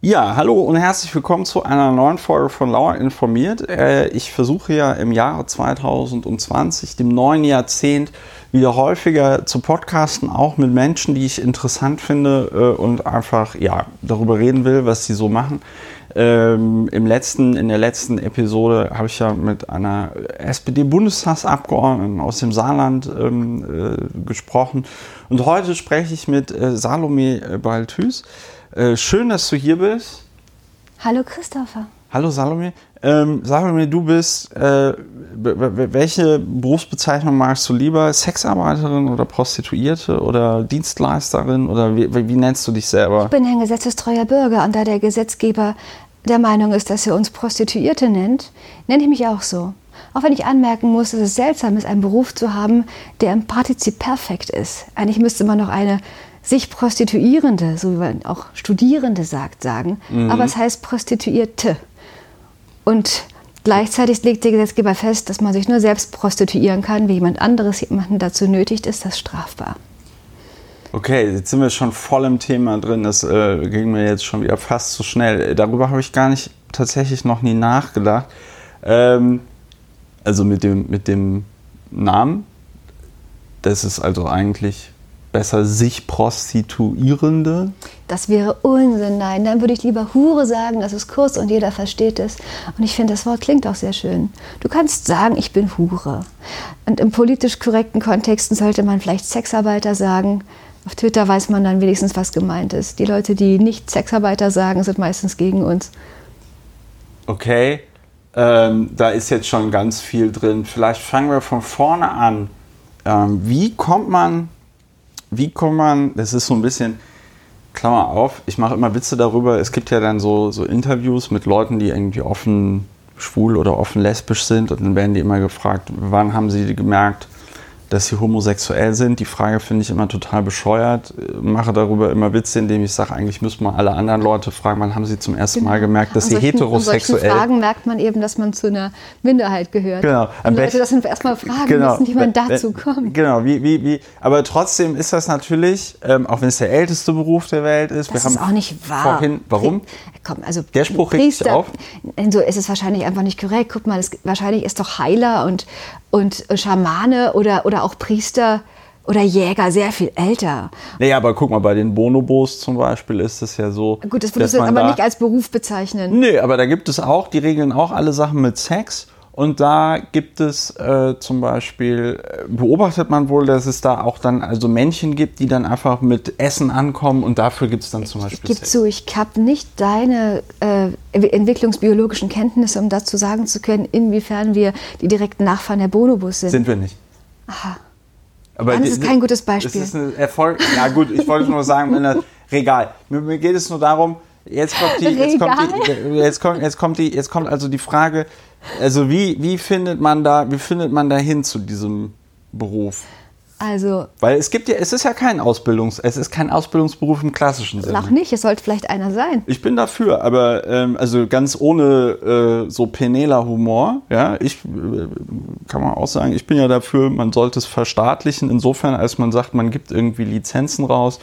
Ja, hallo und herzlich willkommen zu einer neuen Folge von Lauer informiert. Äh, ich versuche ja im Jahre 2020, dem neuen Jahrzehnt, wieder häufiger zu podcasten, auch mit Menschen, die ich interessant finde äh, und einfach ja darüber reden will, was sie so machen. Ähm, im letzten, in der letzten Episode habe ich ja mit einer SPD-Bundestagsabgeordneten aus dem Saarland ähm, äh, gesprochen. Und heute spreche ich mit Salome Balthus. Äh, schön, dass du hier bist. Hallo Christopher. Hallo Salome. Ähm, Salome, du bist, äh, welche Berufsbezeichnung magst du lieber? Sexarbeiterin oder Prostituierte oder Dienstleisterin oder wie, wie nennst du dich selber? Ich bin ein gesetzestreuer Bürger und da der Gesetzgeber der Meinung ist, dass er uns Prostituierte nennt, nenne ich mich auch so. Auch wenn ich anmerken muss, dass es seltsam ist, einen Beruf zu haben, der im Partizip perfekt ist. Eigentlich müsste man noch eine sich Prostituierende, so wie man auch Studierende sagt, sagen. Mhm. Aber es heißt Prostituierte. Und gleichzeitig legt der Gesetzgeber fest, dass man sich nur selbst prostituieren kann, wie jemand anderes jemanden dazu nötigt, ist das strafbar. Okay, jetzt sind wir schon voll im Thema drin. Das äh, ging mir jetzt schon wieder fast zu schnell. Darüber habe ich gar nicht tatsächlich noch nie nachgedacht. Ähm, also mit dem, mit dem Namen. Das ist also eigentlich besser sich Prostituierende? Das wäre Unsinn, nein. Dann würde ich lieber Hure sagen, das ist kurz und jeder versteht es. Und ich finde, das Wort klingt auch sehr schön. Du kannst sagen, ich bin Hure. Und im politisch korrekten Kontexten sollte man vielleicht Sexarbeiter sagen. Auf Twitter weiß man dann wenigstens, was gemeint ist. Die Leute, die nicht Sexarbeiter sagen, sind meistens gegen uns. Okay, ähm, da ist jetzt schon ganz viel drin. Vielleicht fangen wir von vorne an. Ähm, wie kommt man wie kommt man, das ist so ein bisschen, Klammer auf, ich mache immer Witze darüber, es gibt ja dann so, so Interviews mit Leuten, die irgendwie offen schwul oder offen lesbisch sind und dann werden die immer gefragt, wann haben sie gemerkt, dass sie homosexuell sind. Die Frage finde ich immer total bescheuert. Mache darüber immer Witze, indem ich sage, eigentlich müsste man alle anderen Leute fragen, wann haben sie zum ersten genau. Mal gemerkt, dass an sie solchen, heterosexuell sind. Fragen merkt man eben, dass man zu einer Minderheit gehört. Genau. Am Leute das sind erstmal fragen genau. müssen, wie man dazu kommt. Genau, wie, wie, wie. Aber trotzdem ist das natürlich, ähm, auch wenn es der älteste Beruf der Welt ist. Das wir ist auch nicht wahr. Vorhin, warum? Komm, also der Spruch regt sich auf. So ist es wahrscheinlich einfach nicht korrekt. Guck mal, es, wahrscheinlich ist doch Heiler und, und Schamane oder, oder auch Priester oder Jäger sehr viel älter. Naja, aber guck mal, bei den Bonobos zum Beispiel ist es ja so. Gut, das würdest du aber da, nicht als Beruf bezeichnen. Nee, aber da gibt es auch, die regeln auch alle Sachen mit Sex. Und da gibt es äh, zum Beispiel, äh, beobachtet man wohl, dass es da auch dann also Männchen gibt, die dann einfach mit Essen ankommen und dafür gibt es dann zum Beispiel. Ich gebe zu, ich habe nicht deine äh, entwicklungsbiologischen Kenntnisse, um dazu sagen zu können, inwiefern wir die direkten Nachfahren der Bonobos sind. Sind wir nicht. Aha. Aber Dann ist es kein gutes Beispiel. Das ist ein Erfolg. Ja gut, ich wollte nur sagen, das, Regal. Mir, mir geht es nur darum, jetzt kommt die, jetzt kommt die, jetzt kommt, jetzt kommt die, jetzt kommt also die Frage, also wie, wie findet man da, wie findet man da hin zu diesem Beruf? Also. Weil es gibt ja, es ist ja kein Ausbildungs, es ist kein Ausbildungsberuf im klassischen Sinne. Noch nicht, es sollte vielleicht einer sein. Ich bin dafür, aber ähm, also ganz ohne äh, so peneler Humor, ja, ich äh, kann man auch sagen, ich bin ja dafür, man sollte es verstaatlichen, insofern, als man sagt, man gibt irgendwie Lizenzen raus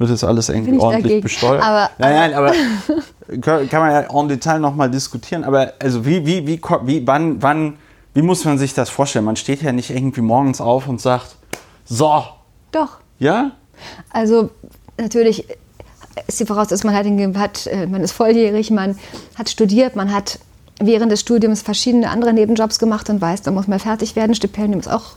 wird das alles irgendwie ordentlich dagegen. besteuert. Aber, nein, nein, aber kann man ja en Detail nochmal diskutieren. Aber also wie, wie, wie, wie, wann, wann, wie muss man sich das vorstellen? Man steht ja nicht irgendwie morgens auf und sagt, so. Doch. Ja? Also natürlich ist die Voraussetzung, man hat, hat, äh, man ist volljährig, man hat studiert, man hat während des Studiums verschiedene andere Nebenjobs gemacht und weiß, da muss man fertig werden. Stipendium ist auch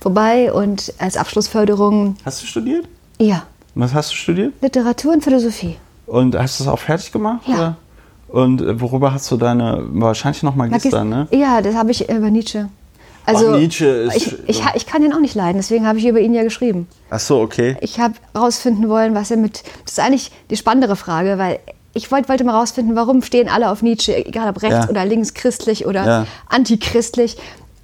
vorbei und als Abschlussförderung. Hast du studiert? Ja. Was hast du studiert? Literatur und Philosophie. Und hast du es auch fertig gemacht? Ja. Oder? Und äh, worüber hast du deine, wahrscheinlich noch Magister, ne? Ja, das habe ich über Nietzsche. Also, Ach, Nietzsche ist. Ich, ich, ich, kann ihn auch nicht leiden, deswegen habe ich über ihn ja geschrieben. Ach so, okay. Ich habe herausfinden wollen, was er mit. Das ist eigentlich die spannendere Frage, weil ich wollte, wollte mal herausfinden, warum stehen alle auf Nietzsche, egal ob rechts ja. oder links, christlich oder ja. antichristlich.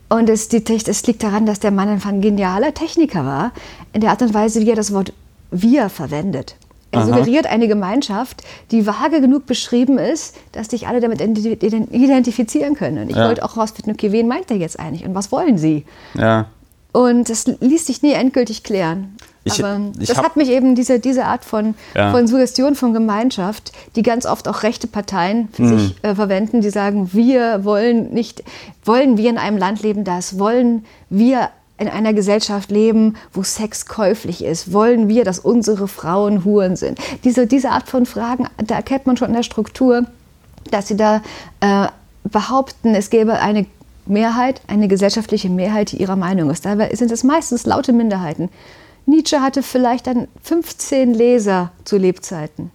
Und es, die, es liegt daran, dass der Mann ein genialer Techniker war, in der Art und Weise, wie er das Wort wir verwendet. Er Aha. suggeriert eine Gemeinschaft, die vage genug beschrieben ist, dass sich alle damit identifizieren können. Und ich ja. wollte auch herausfinden, okay, wen meint er jetzt eigentlich und was wollen sie? Ja. Und das ließ sich nie endgültig klären. Ich, Aber ich das hat mich eben, diese, diese Art von, Ja. von Suggestion von Gemeinschaft, die ganz oft auch rechte Parteien für Mhm. sich äh, verwenden, die sagen, wir wollen nicht, wollen wir in einem Land leben, das, wollen wir in einer Gesellschaft leben, wo Sex käuflich ist, wollen wir, dass unsere Frauen Huren sind. Diese, diese Art von Fragen, da erkennt man schon in der Struktur, dass sie da äh, behaupten, es gäbe eine Mehrheit, eine gesellschaftliche Mehrheit, die ihrer Meinung ist. Dabei sind es meistens laute Minderheiten. Nietzsche hatte vielleicht dann 15 Leser zu Lebzeiten.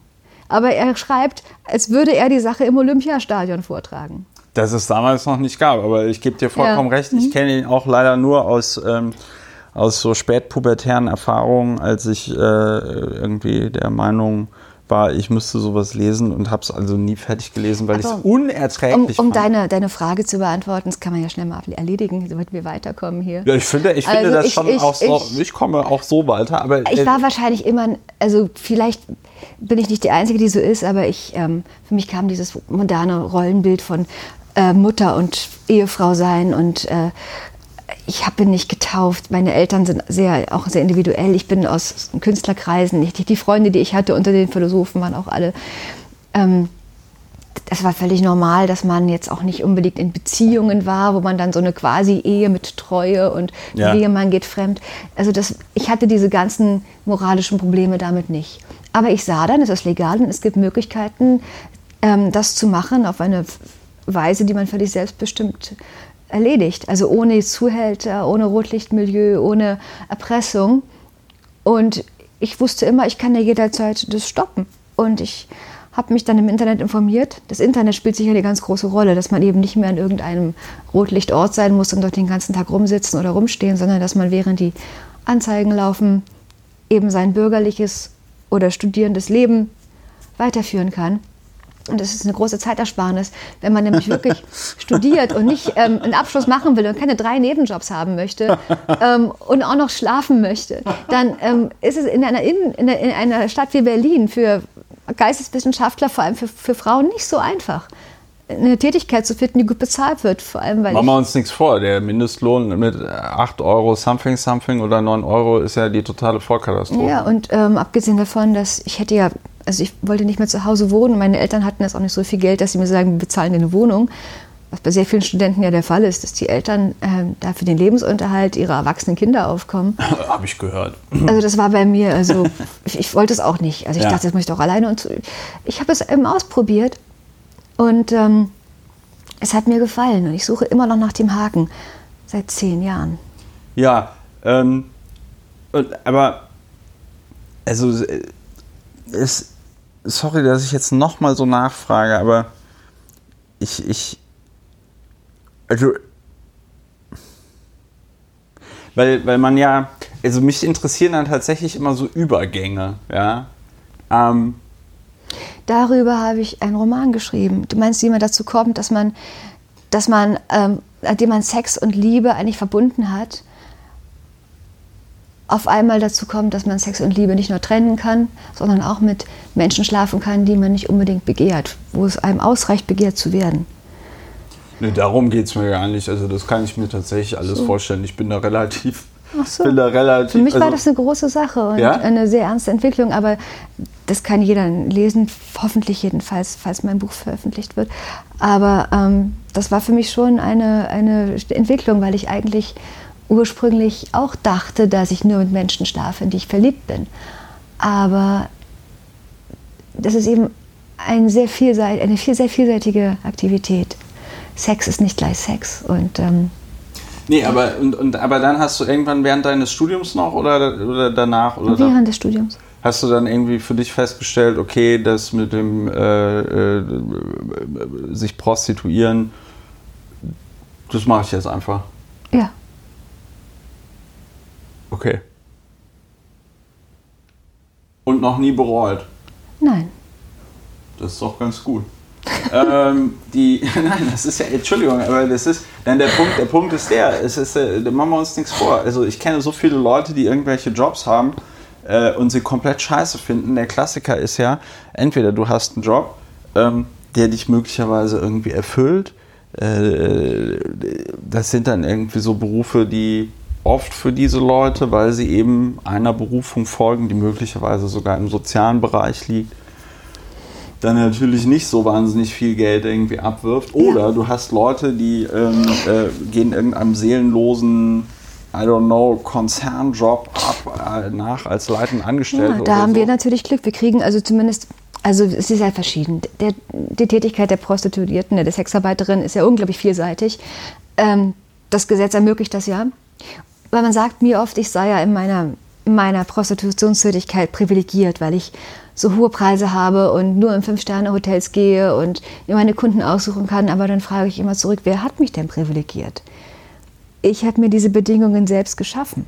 Aber er schreibt, als würde er die Sache im Olympiastadion vortragen. Das es damals noch nicht gab, aber ich gebe dir vollkommen Ja. recht. Ich kenne ihn auch leider nur aus, ähm, aus so spätpubertären Erfahrungen, als ich äh, irgendwie der Meinung war, ich müsste sowas lesen und habe es also nie fertig gelesen, weil ich es unerträglich Um, um fand. deine, deine Frage zu beantworten, das kann man ja schnell mal erledigen, damit wir weiterkommen hier. ja, ich finde, ich finde Also das ich- schon ich- auch so. Ich, ich- komme auch so weiter, aber Ich äh, war wahrscheinlich immer, also vielleicht bin ich nicht die Einzige, die so ist, aber ich, ähm, für mich kam dieses moderne Rollenbild von äh, Mutter und Ehefrau sein und äh, ich hab- bin nicht getauft. Meine Eltern sind sehr, auch sehr individuell. Ich bin aus Künstlerkreisen. Ich, die Freunde, die ich hatte unter den Philosophen, waren auch alle. Ähm, das war völlig normal, dass man jetzt auch nicht unbedingt in Beziehungen war, wo man dann so eine quasi Ehe mit Treue und Ja. wehe, man geht fremd. Also das, ich hatte diese ganzen moralischen Probleme damit nicht. Aber ich sah dann, es ist legal und es gibt Möglichkeiten, ähm, das zu machen auf eine Weise, die man völlig selbstbestimmt erledigt. Also ohne Zuhälter, ohne Rotlichtmilieu, ohne Erpressung. Und ich wusste immer, ich kann ja jederzeit das stoppen. Und ich habe mich dann im Internet informiert. Das Internet spielt sicher eine ganz große Rolle, dass man eben nicht mehr an irgendeinem Rotlichtort sein muss und dort den ganzen Tag rumsitzen oder rumstehen, sondern dass man während die Anzeigen laufen eben sein bürgerliches oder studierendes Leben weiterführen kann. Und das ist eine große Zeitersparnis, wenn man nämlich wirklich studiert und nicht ähm, einen Abschluss machen will und keine drei Nebenjobs haben möchte ähm, und auch noch schlafen möchte. Dann ähm, ist es in einer, in, in, einer Stadt wie Berlin für Geisteswissenschaftler, vor allem für, für Frauen, nicht so einfach, eine Tätigkeit zu finden, die gut bezahlt wird. Vor allem, weil Machen wir uns nichts vor. Der Mindestlohn mit 8 Euro something something oder 9 Euro ist ja die totale Vollkatastrophe. Ja, und ähm, abgesehen davon, dass ich hätte ja, also ich wollte nicht mehr zu Hause wohnen. Meine Eltern hatten jetzt auch nicht so viel Geld, dass sie mir sagen, wir bezahlen dir eine Wohnung. Was bei sehr vielen Studenten ja der Fall ist, dass die Eltern ähm, da für den Lebensunterhalt ihrer erwachsenen Kinder aufkommen. Habe ich gehört. Also das war bei mir, also ich, ich wollte es auch nicht. Also ich Ja. dachte, das muss ich doch alleine. Und so. ich habe es eben ausprobiert und ähm, es hat mir gefallen. Und ich suche immer noch nach dem Haken seit zehn Jahren. Ja, ähm, aber also äh, es, sorry, dass ich jetzt noch mal so nachfrage, aber ich, ich, also, weil, weil man ja, also mich interessieren dann tatsächlich immer so Übergänge, ja. Ähm, Darüber habe ich einen Roman geschrieben. Du meinst, wie man dazu kommt, dass man, dass man, ähm, nachdem man Sex und Liebe eigentlich verbunden hat, auf einmal dazu kommt, dass man Sex und Liebe nicht nur trennen kann, sondern auch mit Menschen schlafen kann, die man nicht unbedingt begehrt, wo es einem ausreicht, begehrt zu werden. Ne, darum geht es mir gar nicht. Also das kann ich mir tatsächlich alles So. vorstellen. Ich bin da relativ, Ach so. bin da relativ. Für mich war also, das eine große Sache und Ja? eine sehr ernste Entwicklung, aber das kann jeder lesen, hoffentlich jedenfalls, falls mein Buch veröffentlicht wird. Aber ähm, das war für mich schon eine, eine Entwicklung, weil ich eigentlich ursprünglich auch dachte, dass ich nur mit Menschen schlafe, in die ich verliebt bin. Aber das ist eben ein sehr eine sehr vielseitige Aktivität. Sex ist nicht gleich Sex und ähm, Nee, aber, und, und, aber dann hast du irgendwann während deines Studiums noch oder, oder danach? Oder da, während des Studiums. hast du dann irgendwie für dich festgestellt, okay, das mit dem äh, äh, sich prostituieren, das mache ich jetzt einfach. Ja. Okay. Und noch nie bereut. Nein. Das ist doch ganz gut. ähm, die, nein, das ist ja, Entschuldigung, aber das ist, nein, der Punkt, der Punkt ist der, es ist, äh, da machen wir uns nichts vor. Also ich kenne so viele Leute, die irgendwelche Jobs haben äh, und sie komplett scheiße finden. Der Klassiker ist ja, entweder du hast einen Job, ähm, der dich möglicherweise irgendwie erfüllt. Äh, das sind dann irgendwie so Berufe, die oft für diese Leute, weil sie eben einer Berufung folgen, die möglicherweise sogar im sozialen Bereich liegt, dann natürlich nicht so wahnsinnig viel Geld irgendwie abwirft. Oder du hast Leute, die ähm, äh, gehen irgendeinem seelenlosen I don't know, Konzernjob ab, äh, nach als leitender Angestellter. Ja, da haben so. wir natürlich Glück. Wir kriegen also zumindest, also es ist ja verschieden. Der, die Tätigkeit der Prostituierten, der Sexarbeiterin ist ja unglaublich vielseitig. Ähm, das Gesetz ermöglicht das ja. Weil man sagt mir oft, ich sei ja in meiner, in meiner Prostitutionstätigkeit privilegiert, weil ich so hohe Preise habe und nur in Fünf-Sterne-Hotels gehe und mir meine Kunden aussuchen kann. Aber dann frage ich immer zurück, wer hat mich denn privilegiert? Ich habe mir diese Bedingungen selbst geschaffen.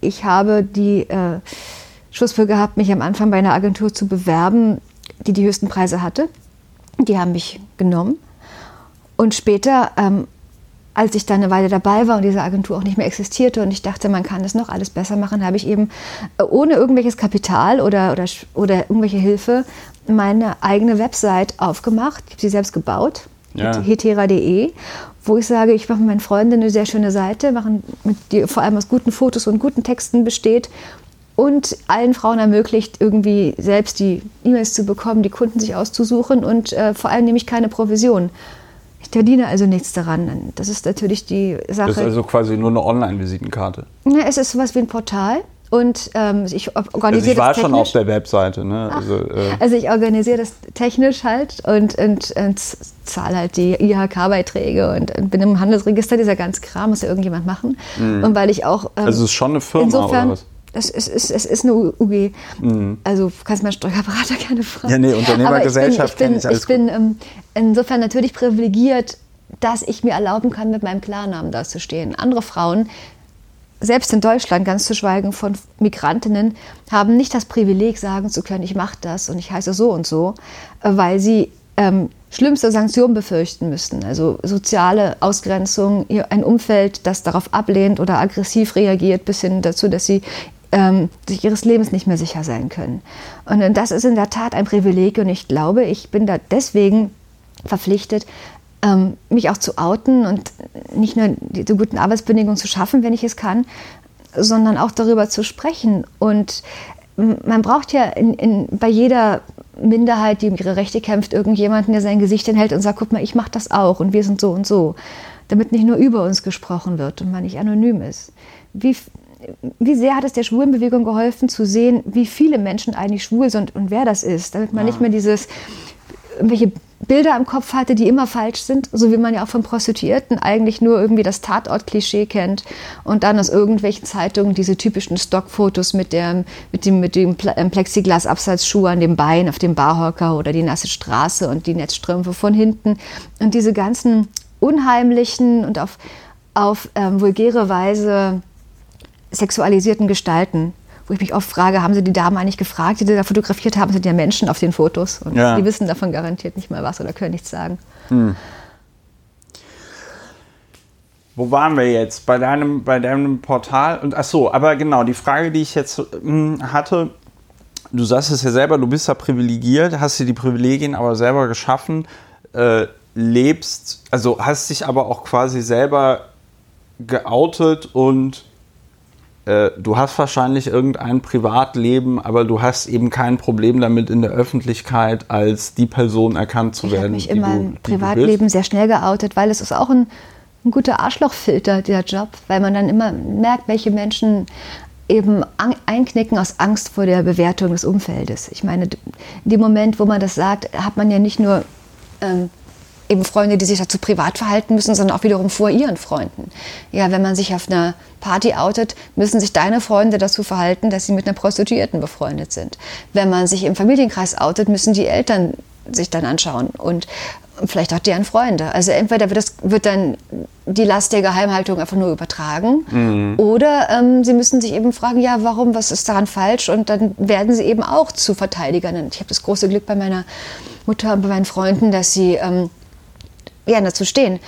Ich habe die äh, Schuss für gehabt, mich am Anfang bei einer Agentur zu bewerben, die die höchsten Preise hatte. Die haben mich genommen. Und später ähm, als ich dann eine Weile dabei war und diese Agentur auch nicht mehr existierte und ich dachte, man kann das noch alles besser machen, habe ich eben äh, ohne irgendwelches Kapital oder, oder, oder irgendwelche Hilfe meine eigene Website aufgemacht. Ich habe sie selbst gebaut, ja. hetera.de, wo ich sage, ich mache mit meinen Freunden eine sehr schöne Seite, machen die vor allem aus guten Fotos und guten Texten besteht und allen Frauen ermöglicht, irgendwie selbst die E-Mails zu bekommen, die Kunden sich auszusuchen und äh, vor allem nehme ich keine Provision. Ich verdiene also nichts daran. Das ist natürlich die Sache. Das ist also quasi nur eine Online-Visitenkarte. Ja, es ist sowas wie ein Portal. Und ähm, ich organisiere also ich war schon auf der Webseite. Ne? Ach, also, äh also, ich organisiere das technisch halt und, und, und zahle halt die IHK-Beiträge und, und, bin im Handelsregister. Dieser ganze Kram muss ja irgendjemand machen. Mhm. Und weil ich auch... Ähm, also es ist schon eine Firma insofern, oder was? Es ist, es, es ist eine UG. Mhm. Also kannst meinen Steuerberater gerne fragen. Ja, nee, Unternehmergesellschaft kenne ich, alles Ich bin ähm, insofern natürlich privilegiert, dass ich mir erlauben kann, mit meinem Klarnamen dazustehen. Andere Frauen, selbst in Deutschland, ganz zu schweigen von Migrantinnen, haben nicht das Privileg, sagen zu können, ich mache das und ich heiße so und so, weil sie ähm, schlimmste Sanktionen befürchten müssten. Also soziale Ausgrenzung, ein Umfeld, das darauf ablehnt oder aggressiv reagiert, bis hin dazu, dass sie ähm, sich ihres Lebens nicht mehr sicher sein können. Und das ist in der Tat ein Privileg und ich glaube, ich bin da deswegen verpflichtet, ähm, mich auch zu outen und nicht nur diese guten Arbeitsbedingungen zu schaffen, wenn ich es kann, sondern auch darüber zu sprechen. Und man braucht ja in, in, bei jeder Minderheit, die um ihre Rechte kämpft, irgendjemanden, der sein Gesicht hinhält und sagt, guck mal, ich mache das auch und wir sind so und so. Damit nicht nur über uns gesprochen wird und man nicht anonym ist. Wie, wie sehr hat es der Schwulenbewegung geholfen zu sehen, wie viele Menschen eigentlich schwul sind und wer das ist, damit man ja. nicht mehr dieses irgendwelche Bilder im Kopf hatte, die immer falsch sind, so wie man ja auch von Prostituierten eigentlich nur irgendwie das Tatort-Klischee kennt und dann aus irgendwelchen Zeitungen diese typischen Stockfotos mit, der, mit dem, mit dem ähm, Plexiglas-Absatzschuh an dem Bein auf dem Barhocker oder die nasse Straße und die Netzstrümpfe von hinten und diese ganzen unheimlichen und auf, auf ähm, vulgäre Weise sexualisierten Gestalten, wo ich mich oft frage, haben Sie die Damen eigentlich gefragt, die Sie da fotografiert haben, sind ja Menschen auf den Fotos und ja. die wissen davon garantiert nicht mal was oder können nichts sagen. Hm. Wo waren wir jetzt? Bei deinem, bei deinem Portal? Und ach so, aber genau, die Frage, die ich jetzt hm, hatte, du sagst es ja selber, du bist ja privilegiert, hast dir die Privilegien aber selber geschaffen, äh, lebst, also hast dich aber auch quasi selber geoutet und du hast wahrscheinlich irgendein Privatleben, aber du hast eben kein Problem damit, in der Öffentlichkeit als die Person erkannt zu ich werden. Ich habe mich in meinem Privatleben sehr schnell geoutet, weil es ist auch ein, ein guter Arschlochfilter, dieser Job, weil man dann immer merkt, welche Menschen eben einknicken aus Angst vor der Bewertung des Umfeldes. Ich meine, in dem Moment, wo man das sagt, hat man ja nicht nur ähm, eben Freunde, die sich dazu privat verhalten müssen, sondern auch wiederum vor ihren Freunden. Ja, wenn man sich auf einer Party outet, müssen sich deine Freunde dazu verhalten, dass sie mit einer Prostituierten befreundet sind. Wenn man sich im Familienkreis outet, müssen die Eltern sich dann anschauen und vielleicht auch deren Freunde. Also entweder wird, das, wird dann die Last der Geheimhaltung einfach nur übertragen mhm. oder ähm, sie müssen sich eben fragen, ja, warum, was ist daran falsch? Und dann werden sie eben auch zu Verteidigern. Und ich habe das große Glück bei meiner Mutter und bei meinen Freunden, dass sie ähm, ja, dazu stehen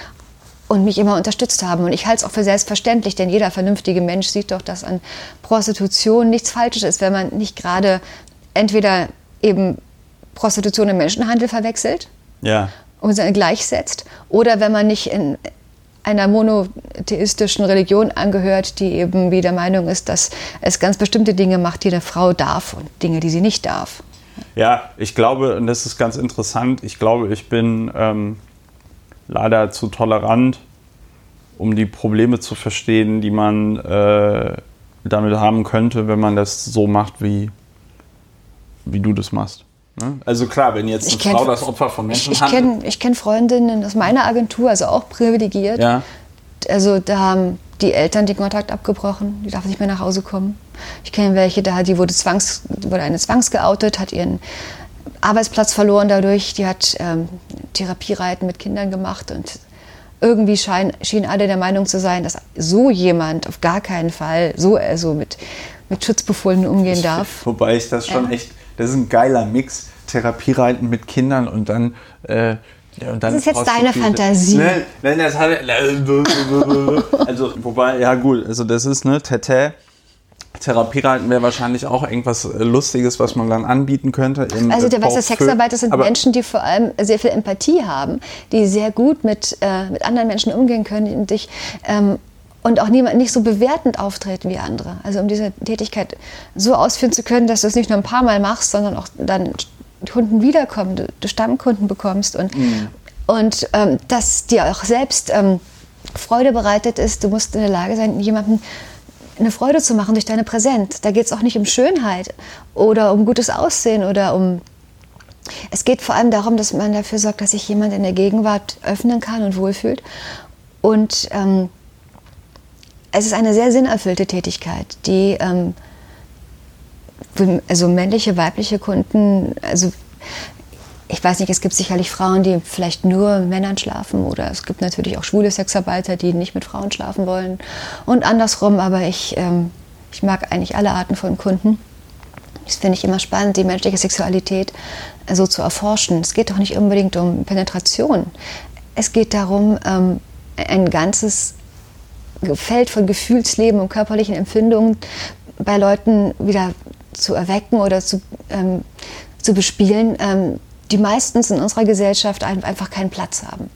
und mich immer unterstützt haben. Und ich halte es auch für selbstverständlich, denn jeder vernünftige Mensch sieht doch, dass an Prostitution nichts Falsches ist, wenn man nicht gerade entweder eben Prostitution und Menschenhandel verwechselt ja. und gleichsetzt oder wenn man nicht in einer monotheistischen Religion angehört, die eben wie der Meinung ist, dass es ganz bestimmte Dinge macht, die eine Frau darf und Dinge, die sie nicht darf. Ja, ich glaube, und das ist ganz interessant, ich glaube, ich bin ähm, leider zu tolerant, um die Probleme zu verstehen, die man äh, damit haben könnte, wenn man das so macht, wie, wie du das machst. Ne? Also klar, wenn jetzt eine kenn, Frau das Opfer von Menschen Ich, ich kenne kenn Freundinnen aus meiner Agentur, also auch privilegiert. Ja. Also da haben die Eltern den Kontakt abgebrochen, die darf nicht mehr nach Hause kommen. Ich kenne welche, da die wurde, zwangs, wurde eine zwangsgeoutet, hat ihren Arbeitsplatz verloren dadurch. Die hat ähm, Therapiereiten mit Kindern gemacht und irgendwie schein, schienen alle der Meinung zu sein, dass so jemand auf gar keinen Fall so also mit, mit Schutzbefohlenen umgehen darf. Wobei ich das schon ja. echt, das ist ein geiler Mix. Therapiereiten mit Kindern und dann äh, ja, das ist jetzt deine Fantasie. Nein, nein, das hat also wobei ja gut, also das ist ne Tete. Therapiereiten wäre wahrscheinlich auch irgendwas äh, Lustiges, was man dann anbieten könnte. also der beste Sexarbeiter sind Aber Menschen, die vor allem sehr viel Empathie haben, die sehr gut mit, äh, mit anderen Menschen umgehen können und dich ähm, und auch niemand nicht so bewertend auftreten wie andere. Also um diese Tätigkeit so ausführen zu können, dass du es nicht nur ein paar Mal machst, sondern auch dann Kunden wiederkommen, du, Stammkunden bekommst und, mhm. und ähm, dass dir auch selbst ähm, Freude bereitet ist. Du musst in der Lage sein, jemandem eine Freude zu machen durch deine Präsenz. Da geht es auch nicht um Schönheit oder um gutes Aussehen oder um. Es geht vor allem darum, dass man dafür sorgt, dass sich jemand in der Gegenwart öffnen kann und wohlfühlt. Und ähm, es ist eine sehr sinnerfüllte Tätigkeit, die ähm, also männliche, weibliche Kunden, also ich weiß nicht, es gibt sicherlich Frauen, die vielleicht nur mit Männern schlafen oder es gibt natürlich auch schwule Sexarbeiter, die nicht mit Frauen schlafen wollen und andersrum, aber ich, ähm, ich mag eigentlich alle Arten von Kunden. Das finde ich immer spannend, die menschliche Sexualität so zu erforschen. Es geht doch nicht unbedingt um Penetration. Es geht darum, ähm, ein ganzes Feld von Gefühlsleben und körperlichen Empfindungen bei Leuten wieder zu erwecken oder zu, ähm, zu bespielen, ähm, die meistens in unserer Gesellschaft einfach keinen Platz haben.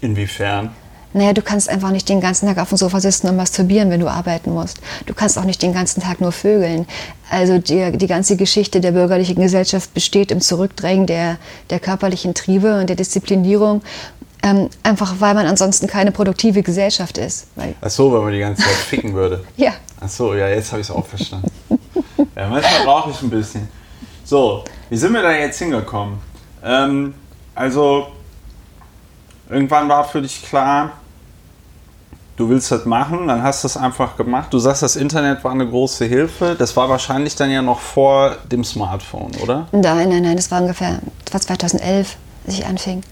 Inwiefern? Naja, du kannst einfach nicht den ganzen Tag auf dem Sofa sitzen und masturbieren, wenn du arbeiten musst. Du kannst auch nicht den ganzen Tag nur vögeln. Also die, die ganze Geschichte der bürgerlichen Gesellschaft besteht im Zurückdrängen der, der körperlichen Triebe und der Disziplinierung. Ähm, einfach weil man ansonsten keine produktive Gesellschaft ist. Ach so, weil man die ganze Zeit ficken würde. ja. Ach so, ja, jetzt habe ich es auch verstanden. Ja, manchmal brauche ich ein bisschen. So, wie sind wir da jetzt hingekommen? Ähm, also, irgendwann war für dich klar, du willst das machen, dann hast du es einfach gemacht. Du sagst, das Internet war eine große Hilfe. Das war wahrscheinlich dann ja noch vor dem Smartphone, oder? Nein, nein, nein, das war ungefähr, das war 2011, als ich anfing.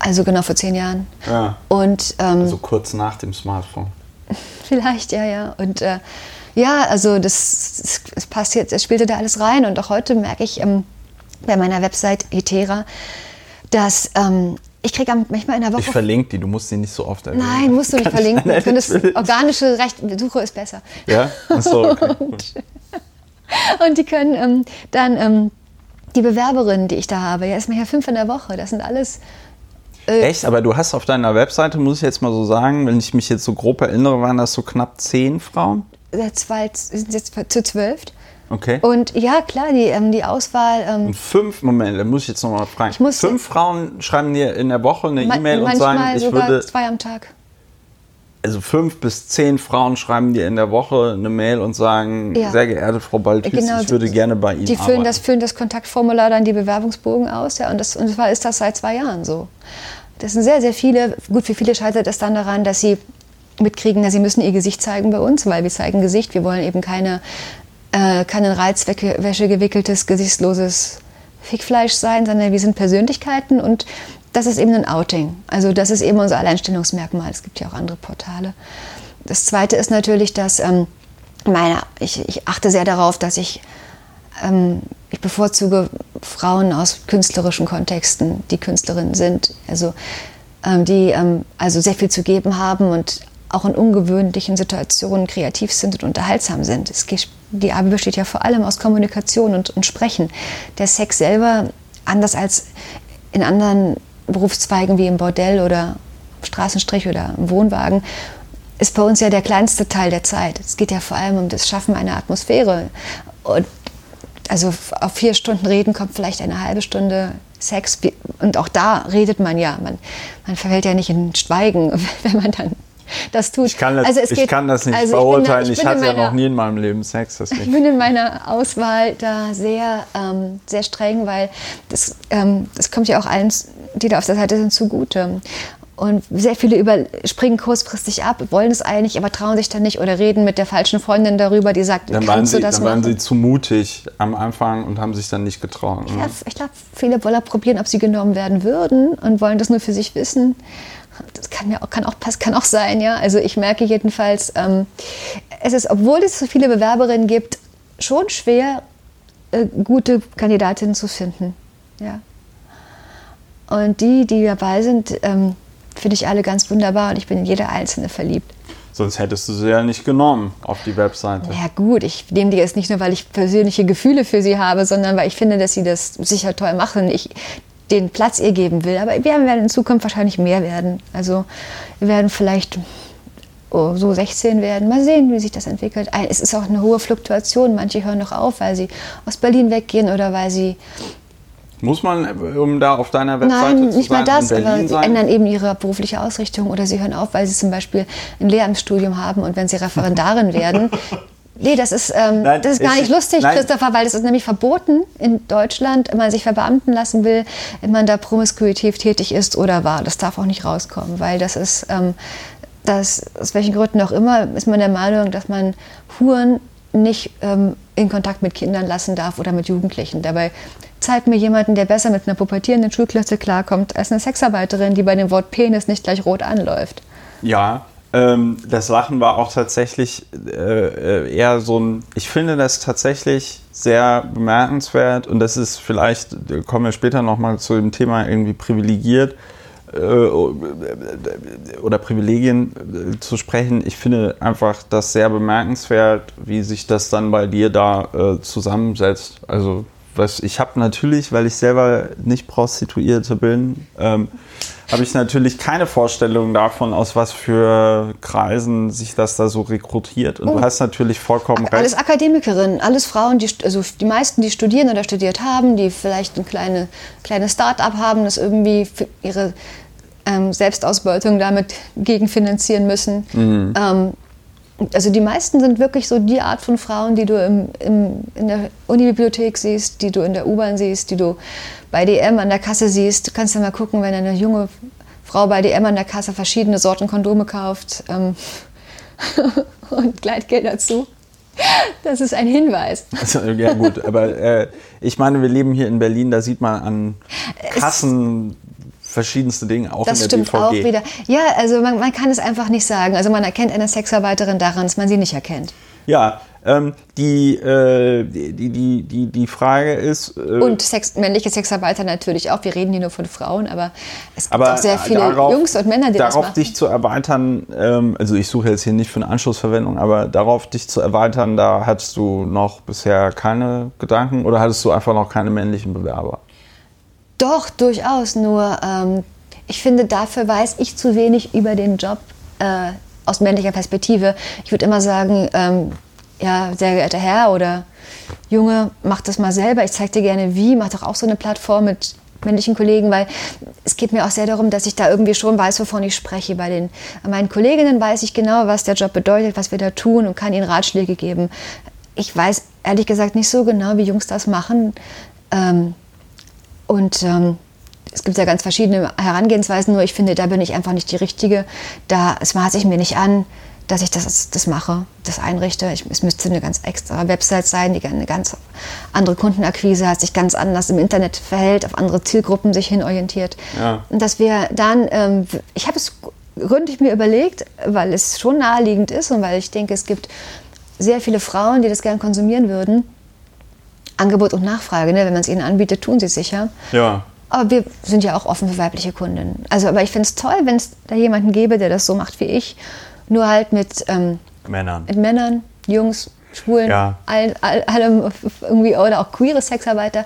Also genau vor zehn Jahren. Ja. Und, ähm, also kurz nach dem Smartphone. Vielleicht, ja, ja. Und äh, ja, also das, das passt jetzt, es spielte da alles rein. Und auch heute merke ich ähm, bei meiner Website Etera, dass ähm, ich kriege manchmal in der Woche. Ich verlinke die, du musst sie nicht so oft erwähnen. Nein, musst du nicht verlinken. Nein, nein, das organische Recht, Suche ist besser. Ja, achso, okay. und, und die können ähm, dann ähm, die Bewerberinnen, die ich da habe, ja, ist manchmal fünf in der Woche. Das sind alles äh, Echt? Aber du hast auf deiner Webseite, muss ich jetzt mal so sagen, wenn ich mich jetzt so grob erinnere, waren das so knapp zehn Frauen? zwei, sind jetzt zu zwölf. Okay. Und ja, klar, die, ähm, die Auswahl. Ähm, und fünf, Moment, da muss ich jetzt nochmal fragen. Ich muss fünf Frauen schreiben dir in der Woche eine E-Mail und sagen, ich sogar würde. zwei am Tag. Also fünf bis zehn Frauen schreiben dir in der Woche eine Mail und sagen, ja. sehr geehrte Frau Balthus, genau, ich würde gerne bei Ihnen die füllen arbeiten. Das, füllen das Kontaktformular dann die Bewerbungsbogen aus, ja, und, das, und zwar ist das seit zwei Jahren so. Das sind sehr, sehr viele, gut, für viele scheitert es dann daran, dass sie mitkriegen, dass sie müssen ihr Gesicht zeigen bei uns, weil wir zeigen Gesicht. Wir wollen eben keine, äh, kein in Reizwäsche gewickeltes, gesichtsloses Fickfleisch sein, sondern wir sind Persönlichkeiten und das ist eben ein Outing. Also das ist eben unser Alleinstellungsmerkmal. Es gibt ja auch andere Portale. Das Zweite ist natürlich, dass ähm, meine, ich, ich, achte sehr darauf, dass ich, ähm, ich bevorzuge Frauen aus künstlerischen Kontexten, die Künstlerinnen sind, also ähm, die ähm, also sehr viel zu geben haben und auch in ungewöhnlichen Situationen kreativ sind und unterhaltsam sind. Es, die Arbeit besteht ja vor allem aus Kommunikation und, und Sprechen. Der Sex selber, anders als in anderen Berufszweigen wie im Bordell oder Straßenstrich oder im Wohnwagen, ist bei uns ja der kleinste Teil der Zeit. Es geht ja vor allem um das Schaffen einer Atmosphäre. Und also auf vier Stunden reden kommt vielleicht eine halbe Stunde Sex. Und auch da redet man ja. Man, man verfällt ja nicht in Schweigen, wenn man dann das tut. Ich kann das, also ich geht, kann das nicht also beurteilen. Ich, ich hatte meiner, ja noch nie in meinem Leben Sex. Deswegen. Ich bin in meiner Auswahl da sehr, ähm, sehr streng, weil das, ähm, das kommt ja auch allen, die da auf der Seite sind, zugute. Und sehr viele überspringen kurzfristig ab, wollen es eigentlich, aber trauen sich dann nicht oder reden mit der falschen Freundin darüber, die sagt, dann waren sie, das Dann waren sie zu mutig am Anfang und haben sich dann nicht getraut. Ich glaube, glaub, viele wollen probieren, ob sie genommen werden würden und wollen das nur für sich wissen. Das kann, ja auch, kann, auch, kann auch sein, ja. Also ich merke jedenfalls, ähm, es ist, obwohl es so viele Bewerberinnen gibt, schon schwer, äh, gute Kandidatinnen zu finden. Ja. Und die, die dabei sind, ähm, finde ich alle ganz wunderbar und ich bin in jede einzelne verliebt. Sonst hättest du sie ja nicht genommen auf die Webseite. Ja gut, ich nehme die jetzt nicht nur, weil ich persönliche Gefühle für sie habe, sondern weil ich finde, dass sie das sicher toll machen. Ich den Platz ihr geben will. Aber wir werden in Zukunft wahrscheinlich mehr werden. Also wir werden vielleicht oh, so 16 werden. Mal sehen, wie sich das entwickelt. Es ist auch eine hohe Fluktuation. Manche hören noch auf, weil sie aus Berlin weggehen oder weil sie muss man, um da auf deiner Webseite Nein, zu nicht mal das, aber sie sein? ändern eben ihre berufliche Ausrichtung oder sie hören auf, weil sie zum Beispiel ein Lehramtsstudium haben und wenn sie Referendarin werden. Nee, das ist, ähm, nein, das ist gar nicht lustig, nein. Christopher, weil es ist nämlich verboten in Deutschland, wenn man sich verbeamten lassen will, wenn man da promiskuitiv tätig ist oder war. Das darf auch nicht rauskommen, weil das ist, ähm, das, aus welchen Gründen auch immer, ist man der Meinung, dass man Huren nicht ähm, in Kontakt mit Kindern lassen darf oder mit Jugendlichen. Dabei zeigt mir jemanden, der besser mit einer pubertierenden Schulklasse klarkommt, als eine Sexarbeiterin, die bei dem Wort Penis nicht gleich rot anläuft. Ja, ähm, das Lachen war auch tatsächlich äh, äh, eher so ein, ich finde das tatsächlich sehr bemerkenswert und das ist vielleicht, kommen wir später nochmal zu dem Thema irgendwie privilegiert äh, oder Privilegien äh, zu sprechen. Ich finde einfach das sehr bemerkenswert, wie sich das dann bei dir da äh, zusammensetzt. Also was ich habe natürlich, weil ich selber nicht Prostituierte bin, ähm, habe ich natürlich keine Vorstellung davon, aus was für Kreisen sich das da so rekrutiert. Und oh. du hast natürlich vollkommen recht. Alles Akademikerinnen, alles Frauen, die, also die meisten, die studieren oder studiert haben, die vielleicht ein kleine, kleines Start-up haben, das irgendwie für ihre ähm, Selbstausbeutung damit gegenfinanzieren müssen. Mhm. Ähm, also die meisten sind wirklich so die Art von Frauen, die du im, im, in der Unibibliothek siehst, die du in der U-Bahn siehst, die du bei DM an der Kasse siehst. Du kannst ja mal gucken, wenn eine junge Frau bei DM an der Kasse verschiedene Sorten Kondome kauft ähm, und Gleitgeld dazu. Das ist ein Hinweis. Also, ja gut, aber äh, ich meine, wir leben hier in Berlin, da sieht man an Kassen verschiedenste Dinge, auch das in der stimmt auch wieder. Ja, also man, man, kann es einfach nicht sagen. Also man erkennt eine Sexarbeiterin daran, dass man sie nicht erkennt. Ja, ähm, die, äh, die, die, die, die Frage ist. Äh, und Sex, männliche Sexarbeiter natürlich auch. Wir reden hier nur von Frauen, aber es gibt aber auch sehr viele darauf, Jungs und Männer, die darauf das machen. dich zu erweitern, ähm, also ich suche jetzt hier nicht für eine Anschlussverwendung, aber darauf dich zu erweitern, da hattest du noch bisher keine Gedanken oder hattest du einfach noch keine männlichen Bewerber? Doch, durchaus. Nur ähm, ich finde, dafür weiß ich zu wenig über den Job äh, aus männlicher Perspektive. Ich würde immer sagen, ähm, ja, sehr geehrter Herr oder Junge, mach das mal selber. Ich zeige dir gerne wie. Mach doch auch so eine Plattform mit männlichen Kollegen, weil es geht mir auch sehr darum, dass ich da irgendwie schon weiß, wovon ich spreche. Bei den meinen Kolleginnen weiß ich genau, was der Job bedeutet, was wir da tun und kann ihnen Ratschläge geben. Ich weiß ehrlich gesagt nicht so genau, wie Jungs das machen. Ähm, und ähm, es gibt ja ganz verschiedene Herangehensweisen, nur ich finde, da bin ich einfach nicht die Richtige. Da, maße ich mir nicht an, dass ich das, das mache, das einrichte. Ich, es müsste eine ganz extra Website sein, die eine ganz andere Kundenakquise hat, sich ganz anders im Internet verhält, auf andere Zielgruppen sich hin orientiert. Ja. Und dass wir dann, ähm, ich habe es gründlich mir überlegt, weil es schon naheliegend ist und weil ich denke, es gibt sehr viele Frauen, die das gern konsumieren würden Angebot und Nachfrage. Ne? Wenn man es ihnen anbietet, tun sie es sicher. Ja. Aber wir sind ja auch offen für weibliche Kundinnen. Also, aber ich finde es toll, wenn es da jemanden gäbe, der das so macht wie ich. Nur halt mit ähm, Männern. Mit Männern, Jungs, Schwulen, ja. allem, allem irgendwie oder auch queere Sexarbeiter.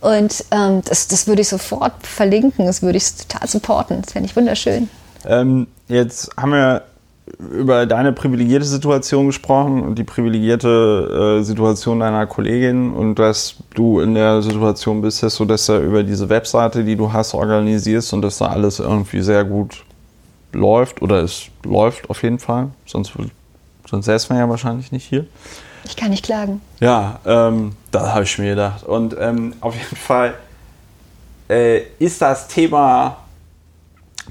Und ähm, das, das würde ich sofort verlinken, das würde ich total supporten. Das fände ich wunderschön. Ähm, jetzt haben wir über deine privilegierte Situation gesprochen und die privilegierte äh, Situation deiner Kollegin und dass du in der Situation bist, dass du das ja über diese Webseite, die du hast, organisierst und dass da alles irgendwie sehr gut läuft oder es läuft auf jeden Fall, sonst, sonst säßen wir ja wahrscheinlich nicht hier. Ich kann nicht klagen. Ja, ähm, da habe ich mir gedacht. Und ähm, auf jeden Fall äh, ist das Thema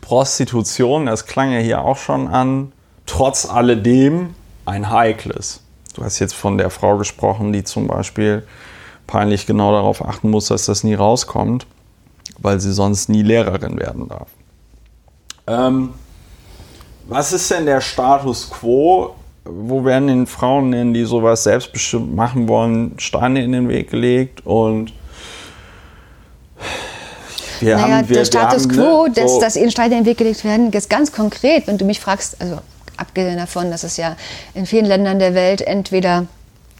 Prostitution, das klang ja hier auch schon an, trotz alledem ein heikles. Du hast jetzt von der Frau gesprochen, die zum Beispiel peinlich genau darauf achten muss, dass das nie rauskommt, weil sie sonst nie Lehrerin werden darf. Ähm, was ist denn der Status quo? Wo werden den Frauen denn, die sowas selbstbestimmt machen wollen, Steine in den Weg gelegt? Und wir naja, haben, wir, der Status haben, quo, ne, dass, so dass ihnen Steine in den Weg gelegt werden, ist ganz konkret. Wenn du mich fragst, also abgesehen davon, dass es ja in vielen Ländern der Welt entweder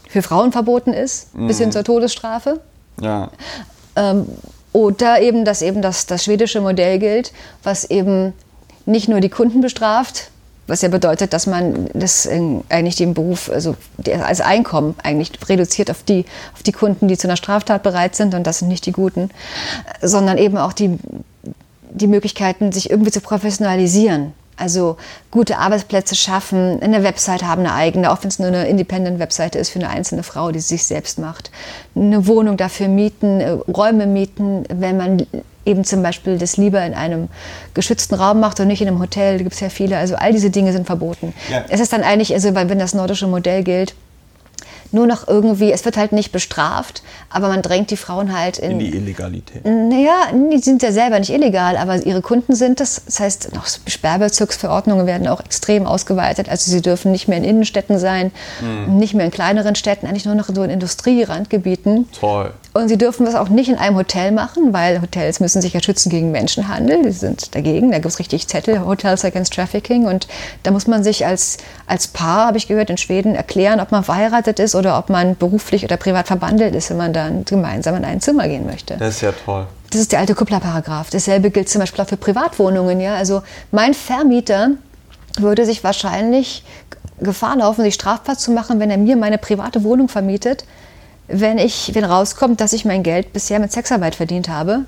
für Frauen verboten ist, mhm. bis hin zur Todesstrafe. Ja. Ähm, oder eben, dass eben das, das schwedische Modell gilt, was eben nicht nur die Kunden bestraft, was ja bedeutet, dass man das eigentlich den Beruf, also als Einkommen eigentlich reduziert auf die, auf die Kunden, die zu einer Straftat bereit sind und das sind nicht die Guten, sondern eben auch die, die Möglichkeiten, sich irgendwie zu professionalisieren. Also gute Arbeitsplätze schaffen, eine Website haben, eine eigene, auch wenn es nur eine Independent-Webseite ist für eine einzelne Frau, die sich selbst macht. Eine Wohnung dafür mieten, äh, Räume mieten, wenn man eben zum Beispiel das lieber in einem geschützten Raum macht und nicht in einem Hotel. Da gibt es ja viele. Also all diese Dinge sind verboten. Ja. Es ist dann eigentlich, also wenn das nordische Modell gilt, nur noch irgendwie, es wird halt nicht bestraft, aber man drängt die Frauen halt in, in die Illegalität. Naja, die sind ja selber nicht illegal, aber ihre Kunden sind das. Das heißt, noch Sperrbezirksverordnungen werden auch extrem ausgeweitet. Also sie dürfen nicht mehr in Innenstädten sein, mhm. nicht mehr in kleineren Städten, eigentlich nur noch so in Industrierandgebieten. Toll. Und sie dürfen das auch nicht in einem Hotel machen, weil Hotels müssen sich ja schützen gegen Menschenhandel. Die sind dagegen. Da gibt es richtig Zettel, Hotels Against Trafficking. Und da muss man sich als, als Paar, habe ich gehört, in Schweden erklären, ob man verheiratet ist oder ob man beruflich oder privat verbandelt ist, wenn man dann gemeinsam in ein Zimmer gehen möchte. Das ist ja toll. Das ist der alte Kupplerparagraf. Dasselbe gilt zum Beispiel auch für Privatwohnungen. Ja? Also mein Vermieter würde sich wahrscheinlich Gefahr laufen, sich strafbar zu machen, wenn er mir meine private Wohnung vermietet, wenn ich, wenn rauskommt, dass ich mein Geld bisher mit Sexarbeit verdient habe.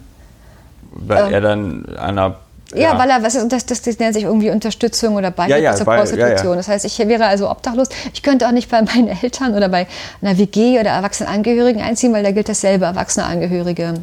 Weil ähm, er dann einer ja, ja, weil er, was ist, das, das, das nennt sich irgendwie Unterstützung oder Beihilfe ja, ja, zur bei, Prostitution. Das heißt, ich wäre also obdachlos. Ich könnte auch nicht bei meinen Eltern oder bei einer WG oder Erwachsenenangehörigen einziehen, weil da gilt dasselbe. Erwachsene Angehörige,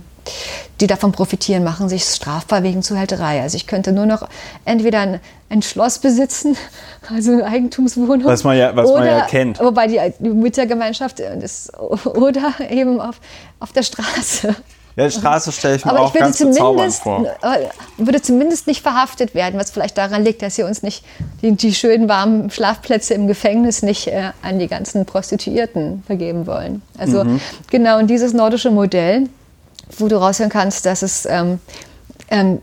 die davon profitieren, machen sich strafbar wegen Zuhälterei. Also ich könnte nur noch entweder ein, ein Schloss besitzen, also eine Eigentumswohnung. Was man ja, was oder, man ja kennt. Wobei die, die Müttergemeinschaft ist, oder eben auf, auf der Straße. Ja, die Straße stelle ich mir Aber auch ich ganz bezaubernd vor. Äh, würde zumindest nicht verhaftet werden, was vielleicht daran liegt, dass sie uns nicht die, die schönen warmen Schlafplätze im Gefängnis nicht äh, an die ganzen Prostituierten vergeben wollen. Also mhm. genau, und dieses nordische Modell, wo du raushören kannst, dass es ähm, ähm,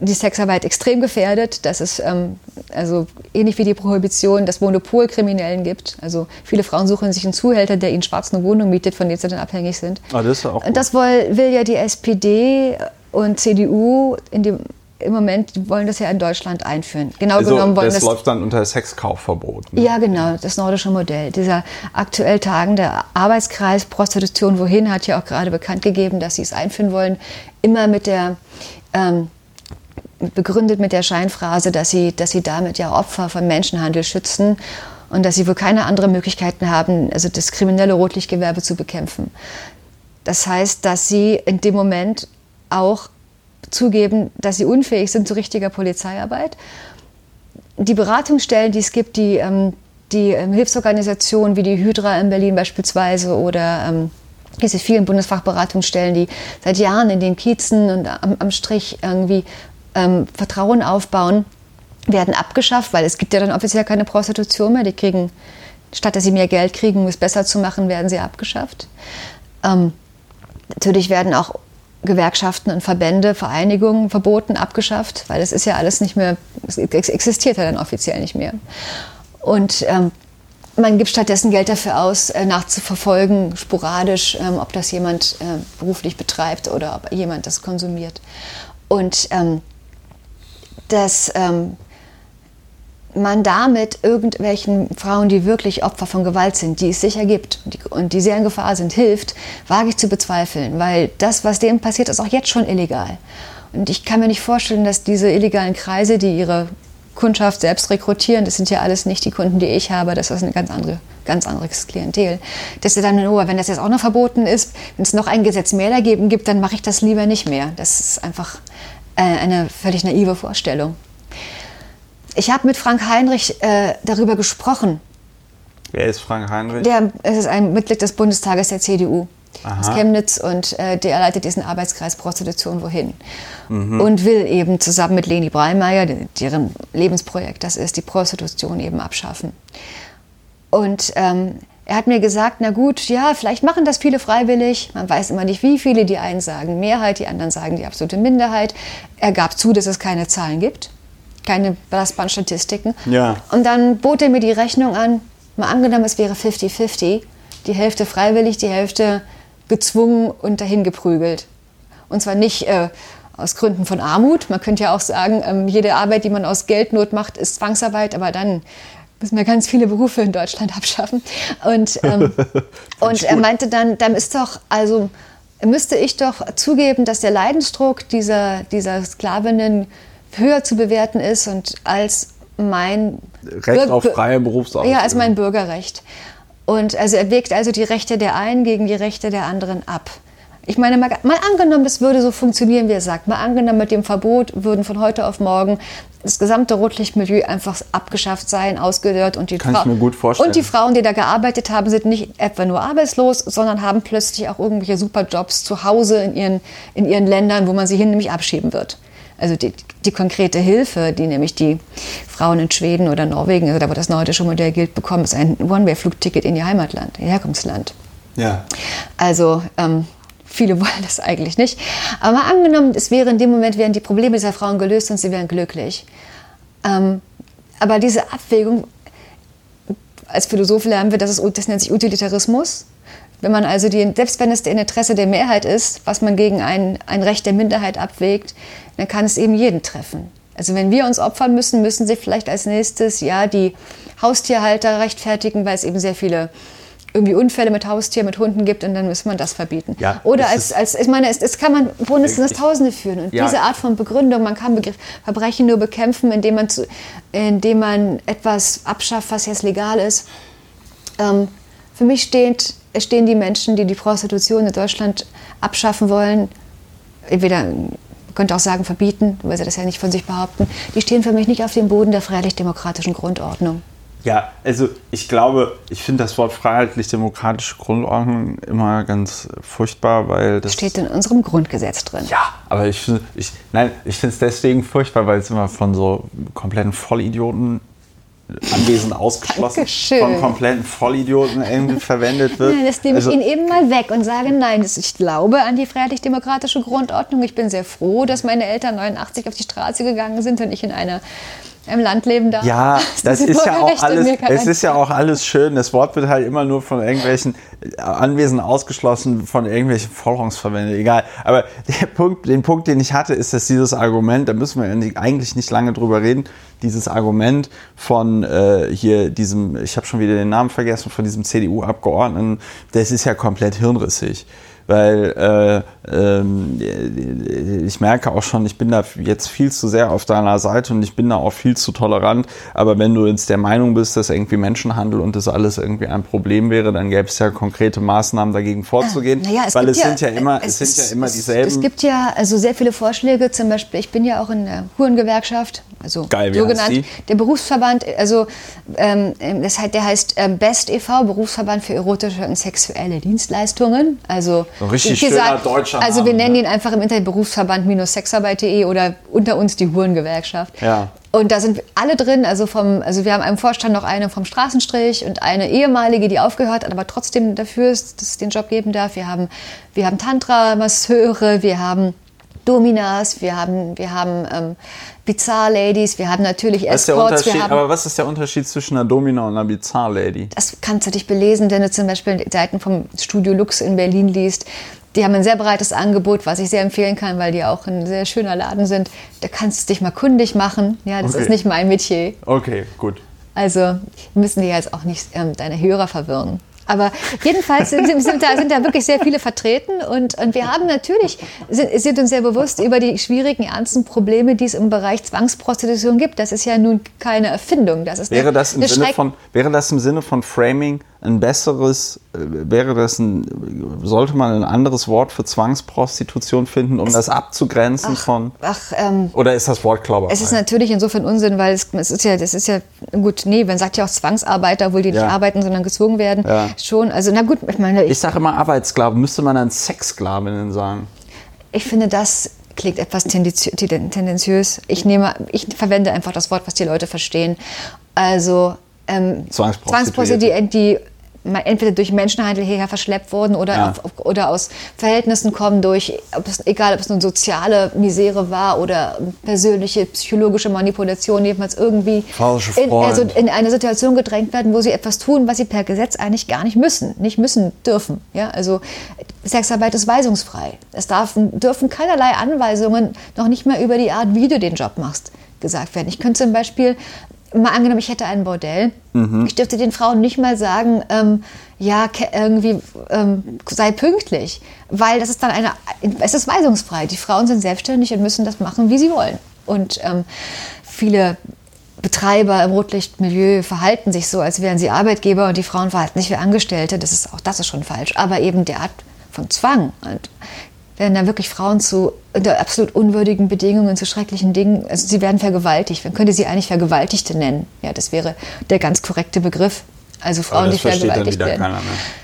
die Sexarbeit extrem gefährdet, dass es ähm, also ähnlich wie die Prohibition das Monopol Kriminellen gibt. Also viele Frauen suchen sich einen Zuhälter, der ihnen schwarz eine Wohnung mietet, von dem sie dann abhängig sind. Ah, das ist auch gut. Das will, will ja die SPD und CDU in dem im Moment wollen das ja in Deutschland einführen. Genau also, genommen wollen das, das läuft dann unter Sexkaufverbot. Ne? Ja, genau, das nordische Modell. Dieser aktuell tagende Arbeitskreis Prostitution wohin hat ja auch gerade bekannt gegeben, dass sie es einführen wollen, immer mit der ähm, begründet mit der Scheinphrase, dass sie, dass sie damit ja Opfer von Menschenhandel schützen und dass sie wohl keine anderen Möglichkeiten haben, also das kriminelle Rotlichtgewerbe zu bekämpfen. Das heißt, dass sie in dem Moment auch zugeben, dass sie unfähig sind zu richtiger Polizeiarbeit. Die Beratungsstellen, die es gibt, die, ähm, die ähm, Hilfsorganisationen wie die Hydra in Berlin beispielsweise oder ähm, diese vielen Bundesfachberatungsstellen, die seit Jahren in den Kiezen und am, am Strich irgendwie ähm, Vertrauen aufbauen, werden abgeschafft, weil es gibt ja dann offiziell keine Prostitution mehr. Die kriegen, statt dass sie mehr Geld kriegen, um es besser zu machen, werden sie abgeschafft. Ähm, natürlich werden auch Gewerkschaften und Verbände, Vereinigungen verboten, abgeschafft, weil es ist ja alles nicht mehr, es existiert ja dann offiziell nicht mehr. Und ähm, man gibt stattdessen Geld dafür aus, äh, nachzuverfolgen, sporadisch, ähm, ob das jemand äh, beruflich betreibt oder ob jemand das konsumiert. Und ähm, das, ähm, man damit irgendwelchen Frauen, die wirklich Opfer von Gewalt sind, die es sicher gibt und die, und die sehr in Gefahr sind, hilft, wage ich zu bezweifeln, weil das, was denen passiert, ist auch jetzt schon illegal. Und ich kann mir nicht vorstellen, dass diese illegalen Kreise, die ihre Kundschaft selbst rekrutieren, das sind ja alles nicht die Kunden, die ich habe, das ist ein ganz, andere, ganz anderes Klientel. Dass sie dann, oh, wenn das jetzt auch noch verboten ist, wenn es noch ein Gesetz mehr dagegen gibt, dann mache ich das lieber nicht mehr. Das ist einfach äh, eine völlig naive Vorstellung. Ich habe mit Frank Heinrich äh, darüber gesprochen. Wer ist Frank Heinrich? Der ist ein Mitglied des Bundestages der CDU Aha. aus Chemnitz und äh, der leitet diesen Arbeitskreis Prostitution wohin. Und will eben zusammen mit Leni Breimeyer, deren Lebensprojekt das ist, die Prostitution eben abschaffen. Und ähm, er hat mir gesagt, na gut, ja, vielleicht machen das viele freiwillig. Man weiß immer nicht, wie viele. Die einen sagen Mehrheit, die anderen sagen die absolute Minderheit. Er gab zu, dass es keine Zahlen gibt, keine belastbaren Statistiken. Ja. Und dann bot er mir die Rechnung an, mal angenommen, es wäre 50-50, die Hälfte freiwillig, die Hälfte gezwungen und dahin geprügelt. Und zwar nicht äh, aus Gründen von Armut. Man könnte ja auch sagen, ähm, jede Arbeit, die man aus Geldnot macht, ist Zwangsarbeit, aber dann müssen wir ganz viele Berufe in Deutschland abschaffen. Und, ähm, und er meinte dann, dann ist doch, also müsste ich doch zugeben, dass der Leidensdruck dieser, dieser Sklavinnen höher zu bewerten ist und als mein Recht auf Bürger- freie Berufsausübung. ja, als mein Bürgerrecht. Und also er wägt also die Rechte der einen gegen die Rechte der anderen ab. Ich meine, mal, mal angenommen, das würde so funktionieren, wie er sagt. Mal angenommen, mit dem Verbot würden von heute auf morgen das gesamte Rotlichtmilieu einfach abgeschafft sein, ausgedörrt und die Kann ich Frau- mir gut vorstellen. Und die Frauen, die da gearbeitet haben, sind nicht etwa nur arbeitslos, sondern haben plötzlich auch irgendwelche Superjobs zu Hause in ihren, in ihren Ländern, wo man sie hin nämlich abschieben wird. Also die, die konkrete Hilfe, die nämlich die Frauen in Schweden oder Norwegen, also da wo das nordische Modell gilt, bekommen, ist ein One-Way-Flugticket in ihr Heimatland, ihr Herkunftsland. Ja. Also ähm, viele wollen das eigentlich nicht. Aber angenommen, es wäre in dem Moment, wären die Probleme dieser Frauen gelöst und sie wären glücklich. Ähm, aber diese Abwägung, als Philosoph lernen wir, das, ist, das nennt sich Utilitarismus. Wenn man also die, selbst wenn es im Interesse der Mehrheit ist, was man gegen ein, ein Recht der Minderheit abwägt, dann kann es eben jeden treffen. Also wenn wir uns opfern müssen, müssen sie vielleicht als nächstes ja die Haustierhalter rechtfertigen, weil es eben sehr viele irgendwie Unfälle mit Haustieren, mit Hunden gibt und dann muss man das verbieten. Ja, Oder als, als, ich meine, es, es kann man Ich- Tausende führen. Und Ja. diese Art von Begründung, man kann Begr Verbrechen nur bekämpfen, indem man, zu, indem man etwas abschafft, was jetzt legal ist. Ähm, für mich steht, stehen die Menschen, die die Prostitution in Deutschland abschaffen wollen, entweder, man könnte auch sagen, verbieten, weil sie das ja nicht von sich behaupten, die stehen für mich nicht auf dem Boden der freiheitlich-demokratischen Grundordnung. Ja, also ich glaube, ich finde das Wort freiheitlich-demokratische Grundordnung immer ganz furchtbar, weil das. Steht in unserem Grundgesetz drin. ja, aber ich finde ich, nein, ich finde es deswegen furchtbar, weil es immer von so kompletten Vollidioten anwesend ausgeschlossen Dankeschön. von kompletten Vollidioten irgendwie verwendet wird. Nein, das nehme ich Also- Ihnen eben mal weg und sage, nein, das- ich glaube an die freiheitlich-demokratische Grundordnung. Ich bin sehr froh, dass meine Eltern 89 auf die Straße gegangen sind und ich in einer, einem Land leben darf. Ja, das ist ja auch alles, es ist ja auch alles schön. Das Wort wird halt immer nur von irgendwelchen Anwesen ausgeschlossen, von irgendwelchen Forderungs verwendet, egal. Aber der Punkt, den Punkt, den ich hatte, ist, dass dieses Argument, da müssen wir eigentlich- eigentlich nicht lange drüber reden, dieses Argument von äh, hier diesem, ich habe schon wieder den Namen vergessen, von diesem CDU-Abgeordneten, das ist ja komplett hirnrissig. Weil äh, ähm, ich merke auch schon, ich bin da jetzt viel zu sehr auf deiner Seite und ich bin da auch viel zu tolerant. Aber wenn du jetzt der Meinung bist, dass irgendwie Menschenhandel und das alles irgendwie ein Problem wäre, dann gäbe es ja konkrete Maßnahmen dagegen vorzugehen. Naja, es weil es sind ja immer, es es sind ja immer es- dieselben. Es gibt ja also sehr viele Vorschläge, zum Beispiel, ich bin ja auch in der Hurengewerkschaft, also Geil, wie so heißt genannt, die? der Berufsverband, also ähm, das heißt, der heißt ähm, BEST e.V., Berufsverband für erotische und sexuelle Dienstleistungen. Also So ein richtig wie schöner deutscher Also wir nennen ne? ihn einfach im Internet Berufsverband-sexarbeit.de oder unter uns die Hurengewerkschaft. Ja. Und da sind alle drin, also vom, also wir haben einen Vorstand noch eine vom Straßenstrich und eine ehemalige, die aufgehört hat, aber trotzdem dafür ist, dass es den Job geben darf. Wir haben, wir haben Tantra-Masseure, wir haben Dominas, wir haben, wir haben ähm, Bizarre-Ladies, wir haben natürlich Escorts, wir haben aber was ist der Unterschied zwischen einer Domina und einer Bizarre Lady? das kannst du dich belesen, wenn du zum Beispiel Seiten vom Studio Lux in Berlin liest. die haben ein sehr breites Angebot, was ich sehr empfehlen kann, weil die auch ein sehr schöner Laden sind. Da kannst du dich mal kundig machen. Ja, das Okay. ist nicht mein Metier. Okay, gut. Also müssen die jetzt auch nicht ähm, deine Hörer verwirren. Aber jedenfalls sind, sind, da, sind da wirklich sehr viele vertreten und, und wir haben natürlich, sind, sind uns sehr bewusst über die schwierigen, ernsten Probleme, die es im Bereich Zwangsprostitution gibt. Das ist ja nun keine Erfindung. Das ist Wäre eine, das, im Sinne Schreck- von, wäre das im Sinne von Framing ein besseres, äh, wäre das ein, sollte man ein anderes Wort für Zwangsprostitution finden, um das abzugrenzen von, Ach, ähm, oder ist das Wort Klauberei? Es ist natürlich insofern Unsinn, weil es, es ist ja, das ist ja gut, nee, man sagt ja auch Zwangsarbeiter, obwohl die nicht Ja. arbeiten, sondern gezwungen werden. Ja. Schon, also na gut, ich meine, ich ich, sage immer Arbeitssklaven, müsste man dann Sexsklavinnen sagen. ich finde, das klingt etwas tendenzi- tenden- tendenziös. Ich nehme, ich verwende einfach das Wort, was die Leute verstehen. Also ähm, Zwangsprostituierte. Die ma- entweder durch Menschenhandel hierher verschleppt wurden oder, Ja. auf, oder aus Verhältnissen kommen durch, ob es, egal ob es nun soziale Misere war oder persönliche psychologische Manipulation, jedenfalls irgendwie in, also in eine Situation gedrängt werden, wo sie etwas tun, was sie per Gesetz eigentlich gar nicht müssen, nicht müssen dürfen. Ja, also Sexarbeit ist weisungsfrei. Es darf, dürfen keinerlei Anweisungen, noch nicht mal über die Art, wie du den Job machst, gesagt werden. Ich könnte zum Beispiel, mal angenommen, ich hätte ein Bordell, ich dürfte den Frauen nicht mal sagen, ähm, ja, irgendwie ähm, sei pünktlich, weil das ist dann eine, es ist weisungsfrei. Die Frauen sind selbstständig und müssen das machen, wie sie wollen. Und ähm, viele Betreiber im Rotlichtmilieu verhalten sich so, als wären sie Arbeitgeber und die Frauen verhalten sich wie Angestellte. Das ist auch das ist schon falsch. Aber eben der Art von Zwang und werden da wirklich Frauen zu unter absolut unwürdigen Bedingungen zu schrecklichen Dingen. Also sie werden vergewaltigt. Man könnte sie eigentlich Vergewaltigte nennen. Ja, das wäre der ganz korrekte Begriff. Also Frauen, die vergewaltigt werden.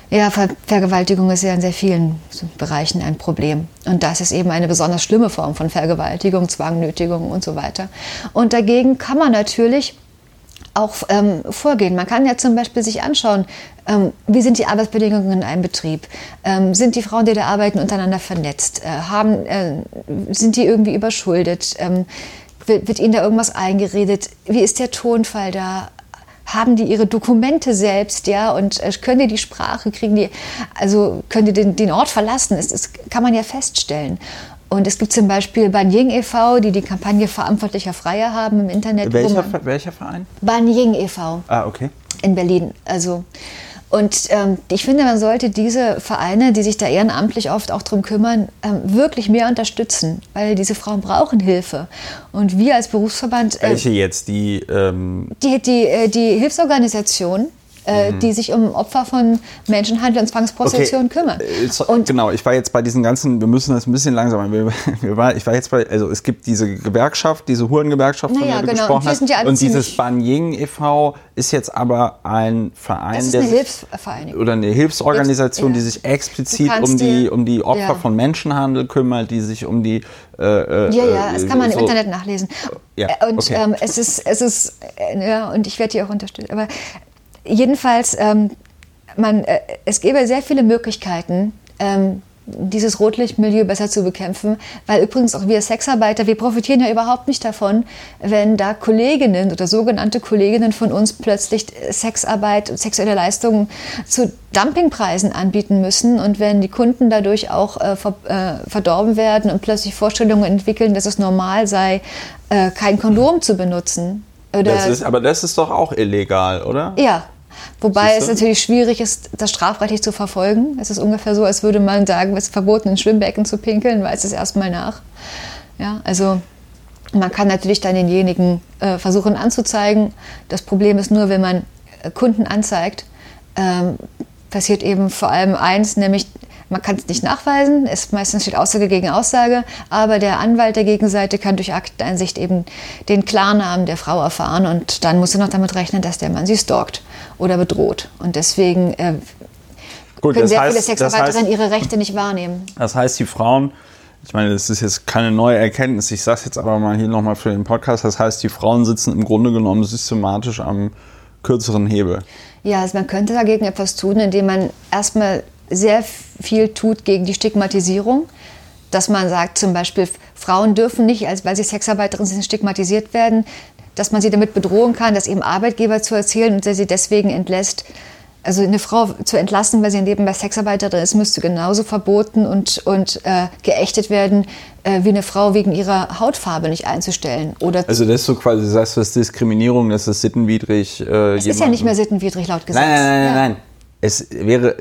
Ja, Ver Vergewaltigung ist ja in sehr vielen Bereichen ein Problem. Und das ist eben eine besonders schlimme Form von Vergewaltigung, Zwang, Nötigung und so weiter. Und dagegen kann man natürlich auch ähm, vorgehen. Man kann ja zum Beispiel sich anschauen, ähm, wie sind die Arbeitsbedingungen in einem Betrieb? Ähm, sind die Frauen, die da arbeiten, untereinander vernetzt? Äh, haben, äh, sind die irgendwie überschuldet? Ähm, wird, wird ihnen da irgendwas eingeredet? Wie ist der Tonfall da? Haben die ihre Dokumente selbst, ja, und äh, können die die Sprache, kriegen die, also können die den, den Ort verlassen? Das, das kann man ja feststellen. Und es gibt zum Beispiel Banying e.V., die die Kampagne Verantwortlicher Freier haben im Internet. Welcher, welcher Verein? Banying e.V. Ah, okay. in Berlin. Also und ähm, ich finde, man sollte diese Vereine, die sich da ehrenamtlich oft auch drum kümmern, ähm, wirklich mehr unterstützen, weil diese Frauen brauchen Hilfe. Und wir als Berufsverband, äh, Welche jetzt? Die, ähm, die, die, äh, die Hilfsorganisation, äh, die sich um Opfer von Menschenhandel und Zwangsprostitution kümmern. Äh, Und genau, ich war jetzt bei diesen ganzen, wir müssen das ein bisschen langsamer. Wir, wir war, ich war jetzt bei, also es gibt diese Gewerkschaft, diese Hurengewerkschaft, von Naja, der du genau, gesprochen und hast. sind ja und dieses Banying e.V. ist jetzt aber ein Verein, das ist der eine sich- Hilfsvereinigung. oder eine Hilfsorganisation, Hilfs- die ja. sich Du explizit um die, um die Opfer ja. von Menschenhandel kümmert, die sich um die äh, äh, Ja, ja, das kann man im so- Internet nachlesen. Ja, Äh, und okay. ähm, es ist, es ist, äh, ja, und ich werde die auch unterstützen. Aber jedenfalls, ähm, man, äh, es gäbe sehr viele Möglichkeiten, ähm, dieses Rotlichtmilieu besser zu bekämpfen, weil übrigens auch wir Sexarbeiter, wir profitieren ja überhaupt nicht davon, wenn da Kolleginnen oder sogenannte Kolleginnen von uns plötzlich Sexarbeit, sexuelle Leistungen zu Dumpingpreisen anbieten müssen und wenn die Kunden dadurch auch äh, ver, äh, verdorben werden und plötzlich Vorstellungen entwickeln, dass es normal sei, äh, kein Kondom zu benutzen. Das ist, aber das ist doch auch illegal, oder? ja. Wobei es natürlich schwierig ist, das strafrechtlich zu verfolgen. Es ist ungefähr so, als würde man sagen, es ist verboten, in Schwimmbecken zu pinkeln, weiß es erstmal nach. Ja, also man kann natürlich dann denjenigen äh, versuchen anzuzeigen. Das Problem ist nur, wenn man äh, Kunden anzeigt, ähm, passiert eben vor allem eins, nämlich man kann es nicht nachweisen, es meistens steht Aussage gegen Aussage, aber der Anwalt der Gegenseite kann durch Akteneinsicht eben den Klarnamen der Frau erfahren und dann muss er noch damit rechnen, dass der Mann sie stalkt oder bedroht. Und deswegen äh, Gut, können sehr heißt, viele das Sexarbeiterinnen heißt, ihre Rechte nicht wahrnehmen. Das heißt, die Frauen, ich meine, das ist jetzt keine neue Erkenntnis, ich sage es jetzt aber mal hier nochmal für den Podcast, das heißt, die Frauen sitzen im Grunde genommen systematisch am kürzeren Hebel. Ja, also man könnte dagegen etwas tun, indem man erstmal sehr viel tut gegen die Stigmatisierung. Dass man sagt, zum Beispiel, Frauen dürfen nicht, als weil sie Sexarbeiterinnen sind, stigmatisiert werden. Dass man sie damit bedrohen kann, das eben Arbeitgeber zu erzählen und der sie deswegen entlässt. also eine Frau zu entlassen, weil sie nebenbei Sexarbeiterin ist, müsste genauso verboten und, und äh, geächtet werden, äh, wie eine Frau wegen ihrer Hautfarbe nicht einzustellen. Oder also das ist so quasi, du sagst, das ist Diskriminierung, das ist sittenwidrig. Äh, es ist ja nicht mehr sittenwidrig laut Gesetz. Nein, nein, nein, ja. nein. Es wäre,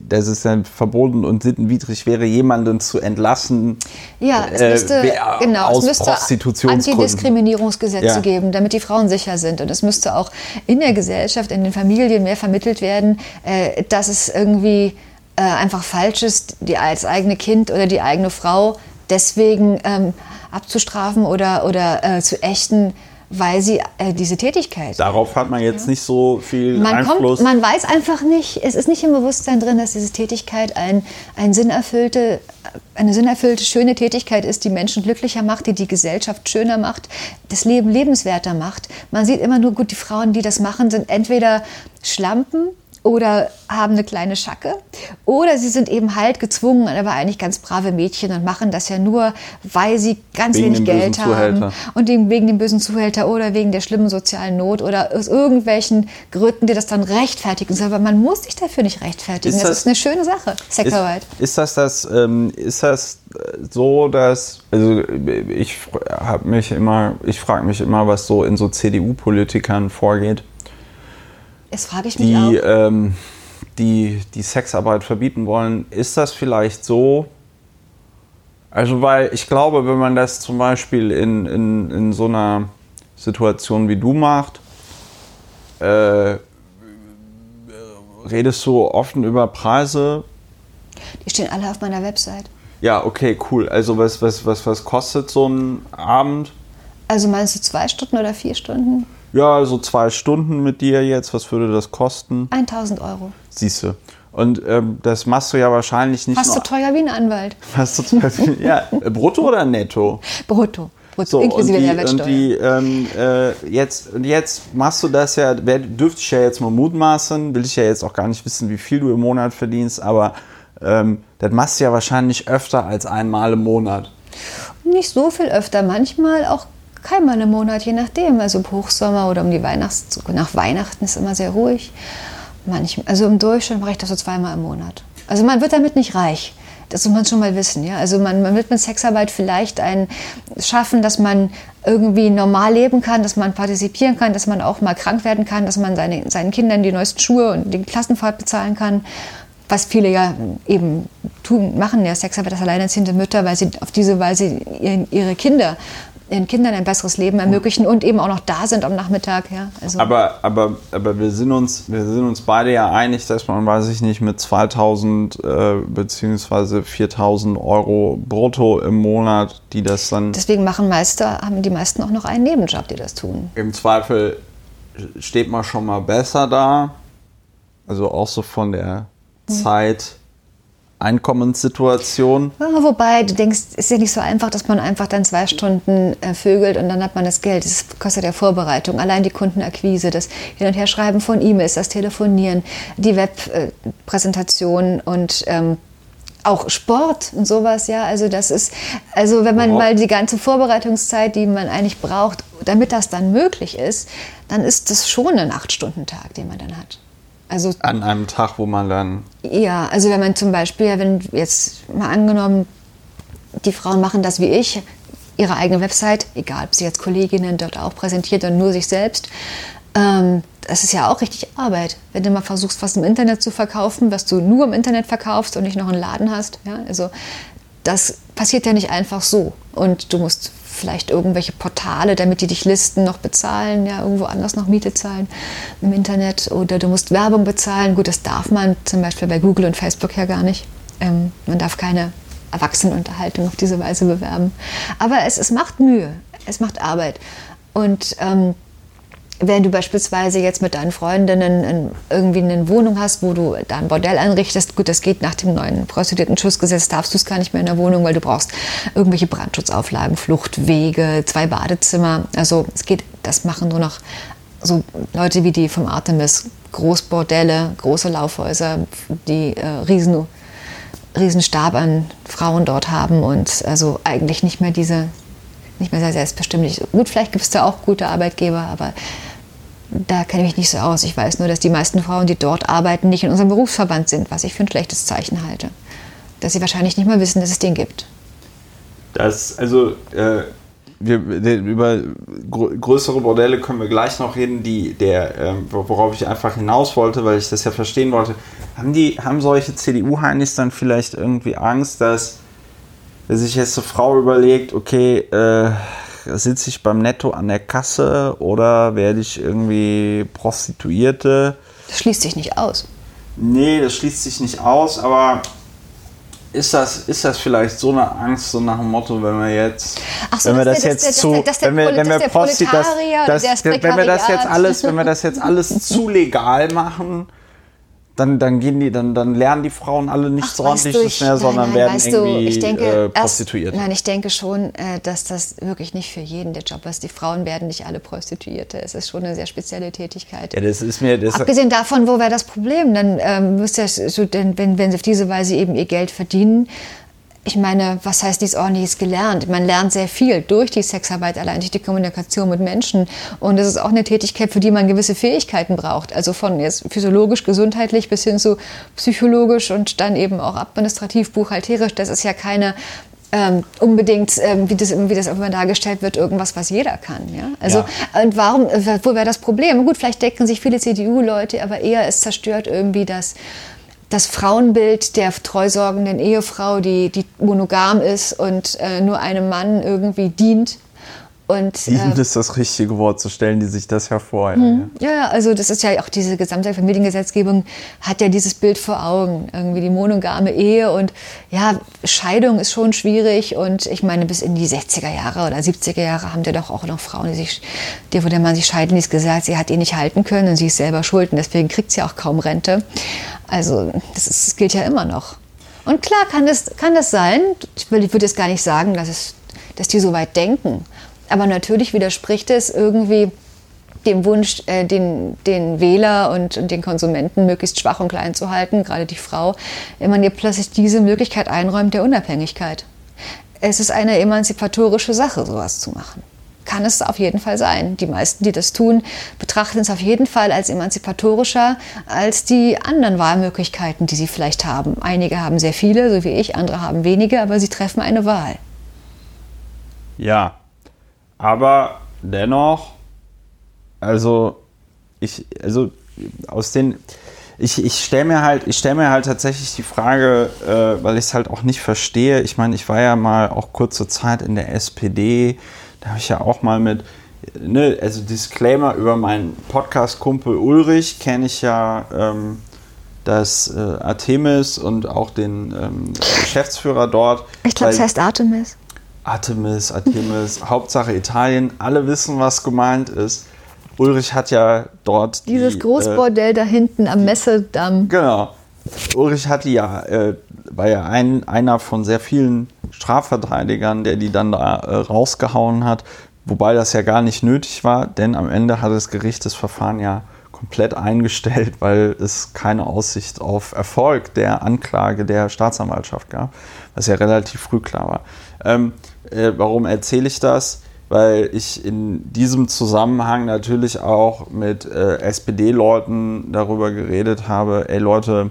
das ist dann verboten und sittenwidrig wäre, jemanden zu entlassen. Ja, es müsste, äh, genau, aus es müsste Antidiskriminierungsgesetze ja. geben, damit die Frauen sicher sind. Und es müsste auch in der Gesellschaft, in den Familien mehr vermittelt werden, äh, dass es irgendwie äh, einfach falsch ist, die als eigene Kind oder die eigene Frau deswegen ähm, abzustrafen oder, oder äh, zu ächten, weil sie äh, diese Tätigkeit. Darauf hat man jetzt ja. nicht so viel man Einfluss. Kommt, man weiß einfach nicht, es ist nicht im Bewusstsein drin, dass diese Tätigkeit ein, ein sinnerfüllte, eine sinnerfüllte, schöne Tätigkeit ist, die Menschen glücklicher macht, die die Gesellschaft schöner macht, das Leben lebenswerter macht. Man sieht immer nur, gut, die Frauen, die das machen, sind entweder Schlampen, oder haben eine kleine Schacke oder sie sind eben halt gezwungen, aber eigentlich ganz brave Mädchen und machen das ja nur, weil sie ganz wegen wenig Geld haben und wegen dem bösen Zuhälter oder wegen der schlimmen sozialen Not oder aus irgendwelchen Gründen, die das dann rechtfertigen. Aber man muss sich dafür nicht rechtfertigen. Ist das, das, ist eine schöne Sache, Sexarbeit. Ist, ist, das das, ähm, ist das so, dass, also ich habe mich immer, ich frage mich immer, was so in so CDU-Politikern vorgeht das frage ich mich die, auch. Ähm, die die Sexarbeit verbieten wollen. Ist das vielleicht so? Also, weil ich glaube, wenn man das zum Beispiel in, in, in so einer Situation wie du macht, äh, redest du offen über Preise? Die stehen alle auf meiner Website. Ja, okay, cool. Also was, was, was, was kostet so ein Abend? Also meinst du zwei Stunden oder vier Stunden? Ja, so zwei Stunden mit dir jetzt, was würde das kosten? 1000 Euro. Siehst du. Und ähm, das machst du ja wahrscheinlich nicht Fast so teuer wie ein Anwalt. Fast so teuer wie, ja, brutto oder netto? Brutto. Brutto, so, inklusive und die, Mehrwertsteuer. Und die, ähm, äh, jetzt, und jetzt machst du das ja, dürfte ich ja jetzt mal mutmaßen, will ich ja jetzt auch gar nicht wissen, wie viel du im Monat verdienst, aber ähm, das machst du ja wahrscheinlich öfter als einmal im Monat. Nicht so viel öfter, manchmal auch keinmal im Monat, je nachdem. Also im Hochsommer oder um die Weihnachts nach Weihnachten ist immer sehr ruhig. Manchmal, also im Durchschnitt mache ich das so zweimal im Monat. Also man wird damit nicht reich. Das muss man schon mal wissen. Ja? Also man, man wird mit Sexarbeit vielleicht ein, schaffen, dass man irgendwie normal leben kann, dass man partizipieren kann, dass man auch mal krank werden kann, dass man seine, seinen Kindern die neuesten Schuhe und die Klassenfahrt bezahlen kann. Was viele ja eben tun, machen ja Sexarbeit als alleinerziehende Mütter, weil sie auf diese Weise ihre Kinder den Kindern ein besseres Leben ermöglichen und eben auch noch da sind am Nachmittag. Ja, also. aber, aber, aber wir, sind uns, wir sind uns beide ja einig, dass man, weiß ich nicht, mit 2000 äh, bzw. 4000 Euro brutto im Monat, die das dann. Deswegen machen Meister, haben die meisten auch noch einen Nebenjob, die das tun. Im Zweifel steht man schon mal besser da. Also auch so von der hm. Zeit Einkommenssituation. Ja, wobei, du denkst, es ist ja nicht so einfach, dass man einfach dann zwei Stunden äh, vögelt und dann hat man das Geld. Das kostet ja Vorbereitung, allein die Kundenakquise, das Hin- und Herschreiben von E-Mails, das Telefonieren, die Webpräsentation und ähm, auch Sport und sowas, ja. Also das ist, also wenn man mal die ganze Vorbereitungszeit, die man eigentlich braucht, damit das dann möglich ist, dann ist das schon ein Acht-Stunden-Tag, den man dann hat. Also, An einem Tag, wo man dann. Ja, also wenn man zum Beispiel, wenn jetzt mal angenommen, die Frauen machen das wie ich, ihre eigene Website, egal ob sie jetzt Kolleginnen dort auch präsentiert oder nur sich selbst, ähm, das ist ja auch richtig Arbeit. Wenn du mal versuchst, was im Internet zu verkaufen, was du nur im Internet verkaufst und nicht noch einen Laden hast. Ja? Also das passiert ja nicht einfach so. Und du musst vielleicht irgendwelche Portale, damit die dich listen, noch bezahlen, ja, irgendwo anders noch Miete zahlen im Internet oder du musst Werbung bezahlen. Gut, das darf man zum Beispiel bei Google und Facebook ja gar nicht. Ähm, man darf keine Erwachsenenunterhaltung auf diese Weise bewerben. Aber es, es macht Mühe, es macht Arbeit. Und ähm, wenn du beispielsweise jetzt mit deinen Freundinnen irgendwie eine Wohnung hast, wo du da ein Bordell einrichtest, gut, das geht nach dem neuen Prostituierten-Schutzgesetz, darfst du es gar nicht mehr in der Wohnung, weil du brauchst irgendwelche Brandschutzauflagen, Fluchtwege, zwei Badezimmer. Also es geht, das machen nur noch so Leute wie die vom Artemis, Großbordelle, große Laufhäuser, die äh, riesen, riesen Stab an Frauen dort haben und also eigentlich nicht mehr diese nicht mehr sehr selbstbestimmt. Gut, vielleicht gibt es da auch gute Arbeitgeber, aber Da kenne ich mich nicht so aus. Ich weiß nur, dass die meisten Frauen, die dort arbeiten, nicht in unserem Berufsverband sind, was ich für ein schlechtes Zeichen halte. Dass sie wahrscheinlich nicht mal wissen, dass es den gibt. Das, also, äh, wir, über größere Bordelle können wir gleich noch reden, die, der, äh, worauf ich einfach hinaus wollte, weil ich das ja verstehen wollte. Haben, die, haben solche CDU-Heinis dann vielleicht irgendwie Angst, dass, dass sich jetzt eine Frau überlegt, okay, äh, sitze ich beim Netto an der Kasse oder werde ich irgendwie Prostituierte? Das schließt sich nicht aus. Nee, das schließt sich nicht aus, aber ist das, ist das vielleicht so eine Angst, so nach dem Motto, wenn wir jetzt, so, wenn wir das, das jetzt das, zu, das, wenn wir, wenn wir Prosti, das, das, wenn wir das jetzt alles, wenn wir das jetzt alles zu legal machen, dann, dann gehen die, dann, dann lernen die Frauen alle nichts ordentliches mehr, sondern nein, werden weißt irgendwie du, ich denke, äh, prostituiert. Erst, nein, ich denke schon, äh, dass das wirklich nicht für jeden der Job ist. Die Frauen werden nicht alle Prostituierte. Es ist schon eine sehr spezielle Tätigkeit. Ja, das ist mir. Das Abgesehen davon, wo wäre das Problem? Dann ähm, müsste so, wenn, wenn sie auf diese Weise eben ihr Geld verdienen, ich meine, was heißt dies ordentliches gelernt? Man lernt sehr viel durch die Sexarbeit, allein durch die Kommunikation mit Menschen. Und es ist auch eine Tätigkeit, für die man gewisse Fähigkeiten braucht. Also von jetzt physiologisch, gesundheitlich bis hin zu psychologisch und dann eben auch administrativ, buchhalterisch. Das ist ja keine ähm, unbedingt, ähm, wie, das, wie das immer dargestellt wird, irgendwas, was jeder kann. Ja? Also, ja. und warum, wo wäre das Problem? Gut, vielleicht decken sich viele CDU-Leute, aber eher es zerstört irgendwie das das Frauenbild der treusorgenden Ehefrau, die, die monogam ist und äh, nur einem Mann irgendwie dient. Und, Dienend äh, ist das richtige Wort, so stellen die sich das hervor. Mhm. Ja, ja, also das ist ja auch diese gesamte Familiengesetzgebung hat ja dieses Bild vor Augen, irgendwie die monogame Ehe und ja, Scheidung ist schon schwierig und ich meine, bis in die 60er Jahre oder 70er Jahre haben ja doch auch noch Frauen, die sich, die, wo der Mann sich scheiden ließ, gesagt, sie hat ihn nicht halten können und sie ist selber schuld und deswegen kriegt sie auch kaum Rente. Also das, ist, das gilt ja immer noch. Und klar kann das, kann das sein, ich würde jetzt gar nicht sagen, dass, es, dass die so weit denken, aber natürlich widerspricht es irgendwie dem Wunsch, äh, den, den Wähler und, und, den Konsumenten möglichst schwach und klein zu halten, gerade die Frau, wenn man ihr plötzlich diese Möglichkeit einräumt der Unabhängigkeit. Es ist eine emanzipatorische Sache, sowas zu machen kann es auf jeden Fall sein. Die meisten, die das tun, betrachten es auf jeden Fall als emanzipatorischer als die anderen Wahlmöglichkeiten, die sie vielleicht haben. Einige haben sehr viele, so wie ich, andere haben wenige, aber sie treffen eine Wahl. Ja, aber dennoch, also ich, also aus den, ich, ich stelle mir halt, ich stelle mir halt tatsächlich die Frage, äh, weil ich es halt auch nicht verstehe. Ich meine, ich war ja mal auch kurze Zeit in der SPD da habe ich ja auch mal mit, ne, also Disclaimer über meinen Podcast-Kumpel Ulrich kenne ich ja ähm, das äh, Artemis und auch den ähm, Geschäftsführer dort. Ich glaube, es heißt Artemis. Artemis, Artemis, Hauptsache Italien. Alle wissen, was gemeint ist. Ulrich hat ja dort. Dieses die, Großbordell äh, da hinten am Messedamm. Genau. Ulrich hatte ja, äh, war ja ein, einer von sehr vielen Strafverteidigern, der die dann da äh, rausgehauen hat, wobei das ja gar nicht nötig war, denn am Ende hat das Gericht das Verfahren ja komplett eingestellt, weil es keine Aussicht auf Erfolg der Anklage der Staatsanwaltschaft gab, was ja relativ früh klar war. Ähm, äh, warum erzähle ich das? Weil ich in diesem Zusammenhang natürlich auch mit äh, SPD-Leuten darüber geredet habe, ey Leute,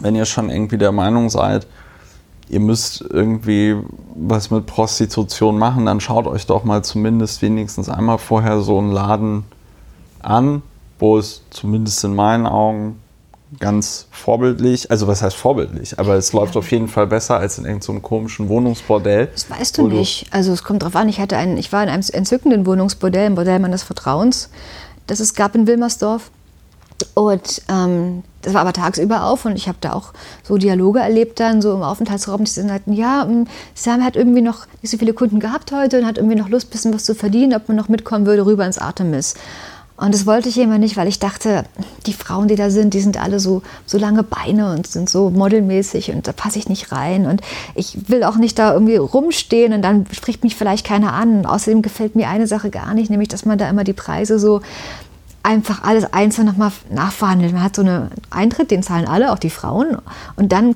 wenn ihr schon irgendwie der Meinung seid, ihr müsst irgendwie was mit Prostitution machen, dann schaut euch doch mal zumindest wenigstens einmal vorher so einen Laden an, wo es zumindest in meinen Augen ganz vorbildlich, also was heißt vorbildlich, aber es läuft auf jeden Fall besser als in irgendeinem so komischen Wohnungsbordell. Das weißt du nicht. also es kommt drauf an, ich hatte einen, ich war in einem entzückenden Wohnungsbordell, im Bordell meines Vertrauens, das es gab in Wilmersdorf. Und ähm, das war aber tagsüber auf und ich habe da auch so Dialoge erlebt dann, so im Aufenthaltsraum, die sagten, ja, hm, Sam hat irgendwie noch nicht so viele Kunden gehabt heute und hat irgendwie noch Lust, ein bisschen was zu verdienen, ob man noch mitkommen würde rüber ins Artemis. Und das wollte ich immer nicht, weil ich dachte, die Frauen, die da sind, die sind alle so, so lange Beine und sind so modelmäßig und da passe ich nicht rein. Und ich will auch nicht da irgendwie rumstehen und dann spricht mich vielleicht keiner an. Und außerdem gefällt mir eine Sache gar nicht, nämlich, dass man da immer die Preise so einfach alles einzeln nochmal nachverhandelt. Man hat so einen Eintritt, den zahlen alle, auch die Frauen. Und dann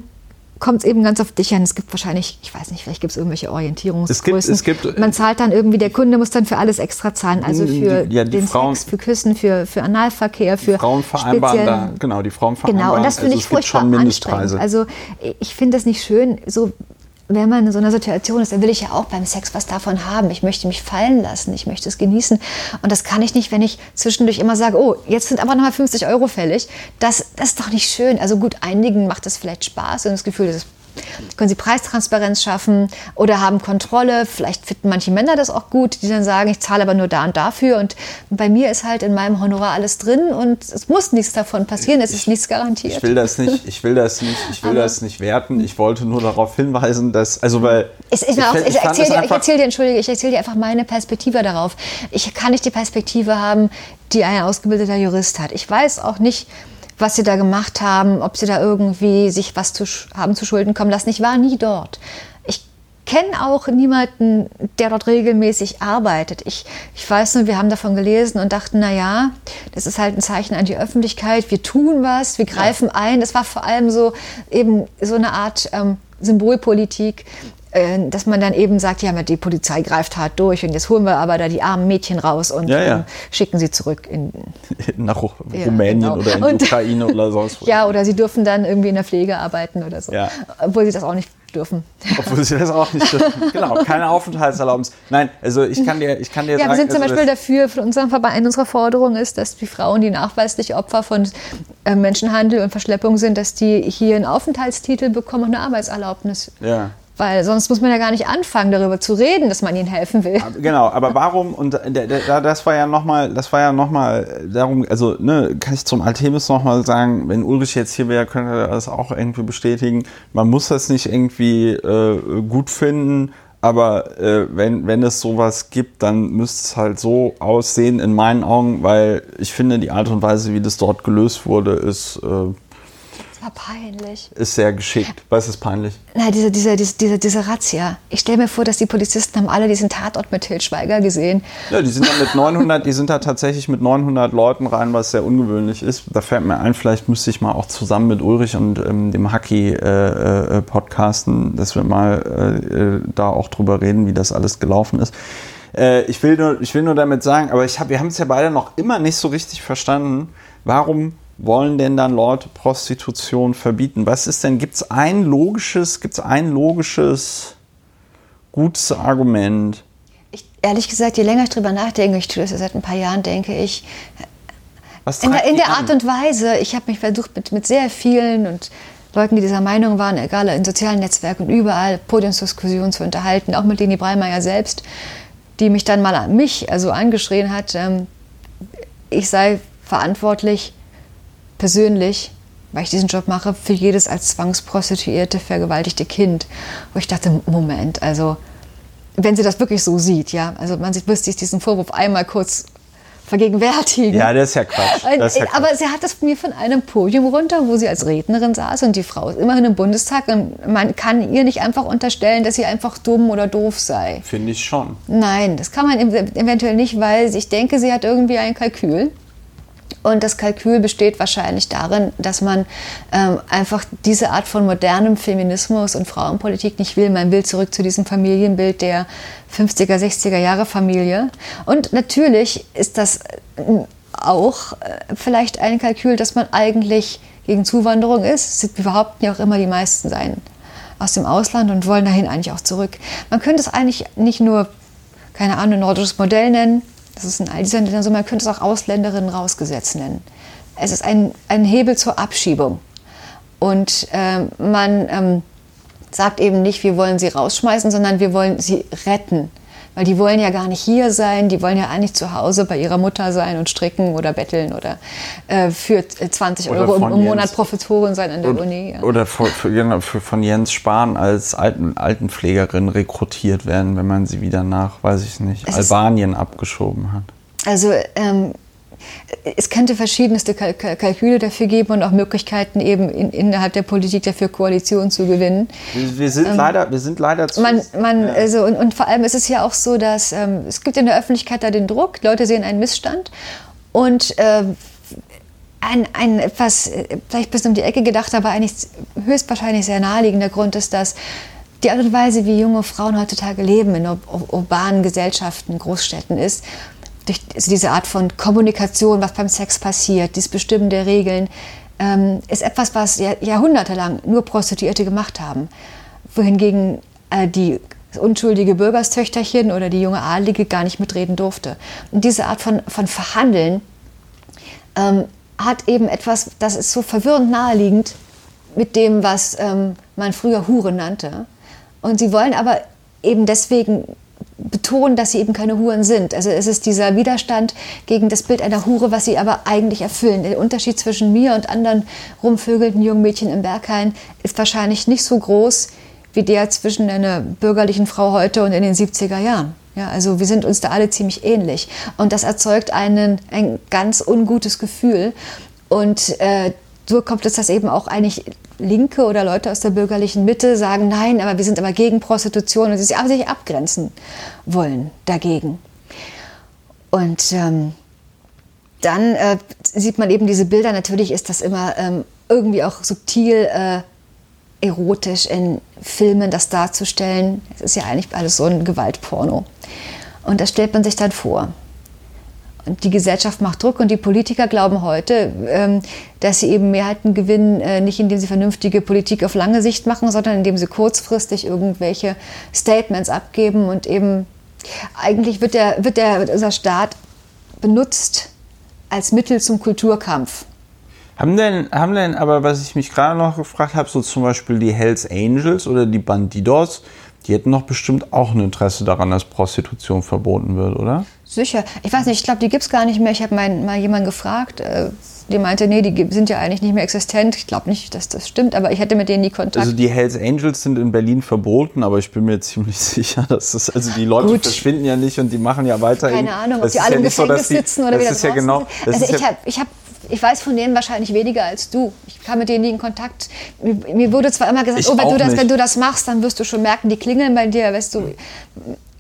kommt es eben ganz auf dich an. Es gibt wahrscheinlich, ich weiß nicht, vielleicht gibt es irgendwelche Orientierungsgrößen. Es gibt, es gibt, Man zahlt dann irgendwie, der Kunde muss dann für alles extra zahlen. Also für die, ja, die den Frauen, Sex, für Küssen, für, für Analverkehr, für Frauen vereinbaren da, genau, die Frauen vereinbaren. Genau, und das finde also ich furchtbar anstrengend. Also ich finde das nicht schön, so wenn man in so einer Situation ist, dann will ich ja auch beim Sex was davon haben. Ich möchte mich fallen lassen, ich möchte es genießen. Und das kann ich nicht, wenn ich zwischendurch immer sage, oh, jetzt sind aber nochmal 50 Euro fällig. Das, das ist doch nicht schön. Also gut, einigen macht das vielleicht Spaß und das Gefühl, das ist können sie Preistransparenz schaffen oder haben Kontrolle. Vielleicht finden manche Männer das auch gut, die dann sagen, ich zahle aber nur da und dafür. Und bei mir ist halt in meinem Honorar alles drin und es muss nichts davon passieren, es ist nichts garantiert. Ich will das nicht, ich will das nicht, ich will das nicht werten. Ich wollte nur darauf hinweisen, dass, also weil. Ich, ich, ich, ich erzähle dir, erzähl dir, entschuldige, ich erzähle dir einfach meine Perspektive darauf. Ich kann nicht die Perspektive haben, die ein ausgebildeter Jurist hat. Ich weiß auch nicht, was sie da gemacht haben, ob sie da irgendwie sich was zu, haben zu Schulden kommen lassen. Ich war nie dort. Ich kenne auch niemanden, der dort regelmäßig arbeitet. Ich, ich weiß nur, wir haben davon gelesen und dachten, na ja, das ist halt ein Zeichen an die Öffentlichkeit. Wir tun was, wir greifen ja. ein. Das war vor allem so eben so eine Art ähm, Symbolpolitik. Äh, dass man dann eben sagt, ja, die Polizei greift hart durch und jetzt holen wir aber da die armen Mädchen raus und ja, ja. Ähm, schicken sie zurück in, nach Rumänien ja, genau. oder in die Ukraine oder sonst wo. Ja, oder sie dürfen dann irgendwie in der Pflege arbeiten oder so, obwohl sie das auch nicht dürfen. Obwohl sie das auch nicht dürfen. genau, keine Aufenthaltserlaubnis. Nein, also ich kann dir, ich kann dir ja, sagen. Wir sind zum also Beispiel dafür, von unserem Verband, eine unserer Forderungen ist, dass die Frauen, die nachweislich Opfer von äh, Menschenhandel und Verschleppung sind, dass die hier einen Aufenthaltstitel bekommen und eine Arbeitserlaubnis. Ja. Weil sonst muss man ja gar nicht anfangen, darüber zu reden, dass man ihnen helfen will. Genau, aber warum, und das war ja nochmal, das war ja nochmal darum, also ne, kann ich zum Altemis nochmal sagen, wenn Ulrich jetzt hier wäre, könnte er das auch irgendwie bestätigen. Man muss das nicht irgendwie äh, gut finden, aber äh, wenn, wenn es sowas gibt, dann müsste es halt so aussehen in meinen Augen, weil ich finde, die Art und Weise, wie das dort gelöst wurde, ist. Äh, war peinlich. Ist sehr geschickt. Was ist peinlich? Nein, diese, diese, diese, diese, Razzia. Ich stelle mir vor, dass die Polizisten haben alle diesen Tatort mit Til Schweiger gesehen. Ja, die sind da mit 900, die sind da tatsächlich mit 900 Leuten rein, was sehr ungewöhnlich ist. Da fällt mir ein, vielleicht müsste ich mal auch zusammen mit Ulrich und ähm, dem Hacky äh, äh, podcasten, dass wir mal äh, äh da auch drüber reden, wie das alles gelaufen ist. Äh, ich, will nur, ich will nur damit sagen, aber ich hab, wir haben es ja beide noch immer nicht so richtig verstanden, warum wollen denn dann Leute Prostitution verbieten? Was ist denn, gibt es ein logisches, gibt es ein logisches, gutes Argument? Ich, ehrlich gesagt, je länger ich drüber nachdenke, ich tue das ja seit ein paar Jahren, denke ich, Was in, der, in der Art und Weise, ich habe mich versucht mit, mit sehr vielen und Leuten, die dieser Meinung waren, egal in sozialen Netzwerken, überall Podiumsdiskussionen zu unterhalten, auch mit Leni Breimeyer selbst, die mich dann mal an mich also angeschrien hat, ähm, ich sei verantwortlich persönlich, weil ich diesen Job mache, für jedes als zwangsprostituierte, vergewaltigte Kind. Wo ich dachte, Moment, also wenn sie das wirklich so sieht, ja, also man sieht, müsste sich diesen Vorwurf einmal kurz vergegenwärtigen. Ja, das ist ja Quatsch. Ist ja Quatsch. Aber sie hat das mir von einem Podium runter, wo sie als Rednerin saß und die Frau ist immerhin im Bundestag und man kann ihr nicht einfach unterstellen, dass sie einfach dumm oder doof sei. Finde ich schon. Nein, das kann man eventuell nicht, weil ich denke, sie hat irgendwie ein Kalkül. Und das Kalkül besteht wahrscheinlich darin, dass man ähm, einfach diese Art von modernem Feminismus und Frauenpolitik nicht will. Man will zurück zu diesem Familienbild der 50er, 60er Jahre Familie. Und natürlich ist das äh, auch äh, vielleicht ein Kalkül, dass man eigentlich gegen Zuwanderung ist. Wir behaupten ja auch immer, die meisten seien aus dem Ausland und wollen dahin eigentlich auch zurück. Man könnte es eigentlich nicht nur, keine Ahnung, nordisches Modell nennen, das ist in all diesen Ländern so, man könnte es auch Ausländerinnen rausgesetzt nennen. Es ist ein, ein Hebel zur Abschiebung. Und äh, man ähm, sagt eben nicht, wir wollen sie rausschmeißen, sondern wir wollen sie retten. Weil die wollen ja gar nicht hier sein, die wollen ja eigentlich zu Hause bei ihrer Mutter sein und stricken oder betteln oder äh, für 20 oder Euro im, im Monat Professorin sein an der und, Uni. Ja. Oder für, für, genau, von Jens Spahn als Alten, Altenpflegerin rekrutiert werden, wenn man sie wieder nach, weiß ich nicht, es Albanien abgeschoben hat. Also ähm, es könnte verschiedenste Kalküle dafür geben und auch Möglichkeiten eben in, innerhalb der Politik dafür Koalitionen zu gewinnen. Wir, sind ähm, leider, wir sind leider zu. Man, man, ja. also, und, und, vor allem ist es ja auch so, dass ähm, es gibt in der Öffentlichkeit da den Druck, Leute sehen einen Missstand und äh, ein, ein etwas, äh, vielleicht bis um die Ecke gedacht, aber eigentlich höchstwahrscheinlich sehr naheliegender Grund ist, dass die Art und Weise, wie junge Frauen heutzutage leben in ur urbanen Gesellschaften, Großstädten ist, durch diese Art von Kommunikation, was beim Sex passiert, dieses Bestimmen der Regeln, ähm, ist etwas, was jahrhundertelang nur Prostituierte gemacht haben. Wohingegen äh, die unschuldige Bürgerstöchterchen oder die junge Adlige gar nicht mitreden durfte. Und diese Art von, von Verhandeln ähm, hat eben etwas, das ist so verwirrend naheliegend mit dem, was ähm, man früher Hure nannte. Und sie wollen aber eben deswegen betonen, dass sie eben keine Huren sind. Also es ist dieser Widerstand gegen das Bild einer Hure, was sie aber eigentlich erfüllen. Der Unterschied zwischen mir und anderen rumvögelnden jungen Mädchen im Berghain ist wahrscheinlich nicht so groß wie der zwischen einer bürgerlichen Frau heute und in den 70er Jahren. Ja, also wir sind uns da alle ziemlich ähnlich. Und das erzeugt einen, ein ganz ungutes Gefühl. Und äh, so kommt es, dass eben auch eigentlich Linke oder Leute aus der bürgerlichen Mitte sagen, nein, aber wir sind aber gegen Prostitution und sie sich abgrenzen wollen dagegen. Und ähm, dann äh, sieht man eben diese Bilder. Natürlich ist das immer ähm, irgendwie auch subtil äh, erotisch in Filmen das darzustellen. Es ist ja eigentlich alles so ein Gewaltporno. Und das stellt man sich dann vor. Die Gesellschaft macht Druck und die Politiker glauben heute, ähm, dass sie eben Mehrheiten gewinnen, äh, nicht indem sie vernünftige Politik auf lange Sicht machen, sondern indem sie kurzfristig irgendwelche Statements abgeben und eben eigentlich wird der, wird der, unser Staat benutzt als Mittel zum Kulturkampf. Haben denn, haben denn, aber was ich mich gerade noch gefragt habe, so zum Beispiel die Hells Angels oder die Bandidos, die hätten doch bestimmt auch ein Interesse daran, dass Prostitution verboten wird, oder? Sicher. Ich weiß nicht, ich glaube, die gibt es gar nicht mehr. Ich habe mal jemanden gefragt, äh, die meinte, nee, die sind ja eigentlich nicht mehr existent. Ich glaube nicht, dass das stimmt, aber ich hätte mit denen nie Kontakt. Also die Hells Angels sind in Berlin verboten, aber ich bin mir ziemlich sicher, dass das, also die Leute Gut. verschwinden ja nicht und die machen ja weiter. Keine Ahnung, ob die alle ja im Gefängnis so, sitzen oder wieder draußen ja genau, Also ich habe ich hab ich weiß von denen wahrscheinlich weniger als du. Ich kam mit denen nie in Kontakt. Mir, wurde zwar immer gesagt, ich oh, wenn du, das, wenn du das machst, dann wirst du schon merken, die klingeln bei dir, weißt du.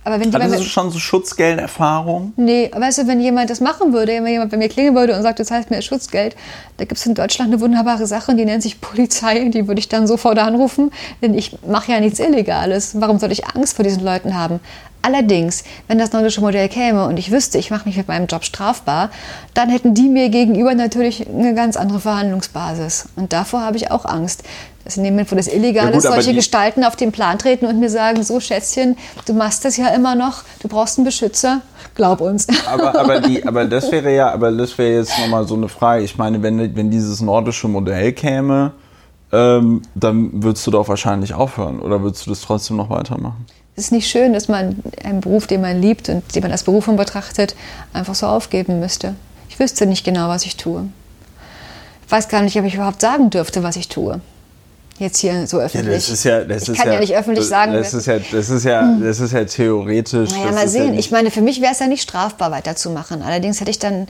Aber wenn Hattest du schon so Schutzgelderfahrung? Nee, weißt du, wenn jemand das machen würde, wenn jemand bei mir klingeln würde und sagt, du zahlst mir Schutzgeld, da gibt es in Deutschland eine wunderbare Sache, die nennt sich Polizei, die würde ich dann sofort anrufen, denn ich mache ja nichts Illegales. Warum soll ich Angst vor diesen Leuten haben? Allerdings, wenn das nordische Modell käme und ich wüsste, ich mache mich mit meinem Job strafbar, dann hätten die mir gegenüber natürlich eine ganz andere Verhandlungsbasis. Und davor habe ich auch Angst. Dass in dem Moment, wo das illegal ja ist, solche Gestalten auf den Plan treten und mir sagen, so Schätzchen, du machst das ja immer noch, du brauchst einen Beschützer, glaub uns. Aber, aber, die, aber das wäre ja, aber das wäre jetzt nochmal so eine Frage. Ich meine, wenn, wenn dieses nordische Modell käme, ähm, dann würdest du doch wahrscheinlich aufhören oder würdest du das trotzdem noch weitermachen? Es ist nicht schön, dass man einen Beruf, den man liebt und den man als Berufung betrachtet, einfach so aufgeben müsste. Ich wüsste nicht genau, was ich tue. Ich weiß gar nicht, ob ich überhaupt sagen dürfte, was ich tue. Jetzt hier so öffentlich. Ja, das ist ja, das ich kann ja, ja, nicht öffentlich sagen. Das ist ja, das ist ja, hm. das ist ja theoretisch. Naja, mal sehen. Ja ich meine, für mich wäre es ja nicht strafbar, weiterzumachen. Allerdings hätte ich dann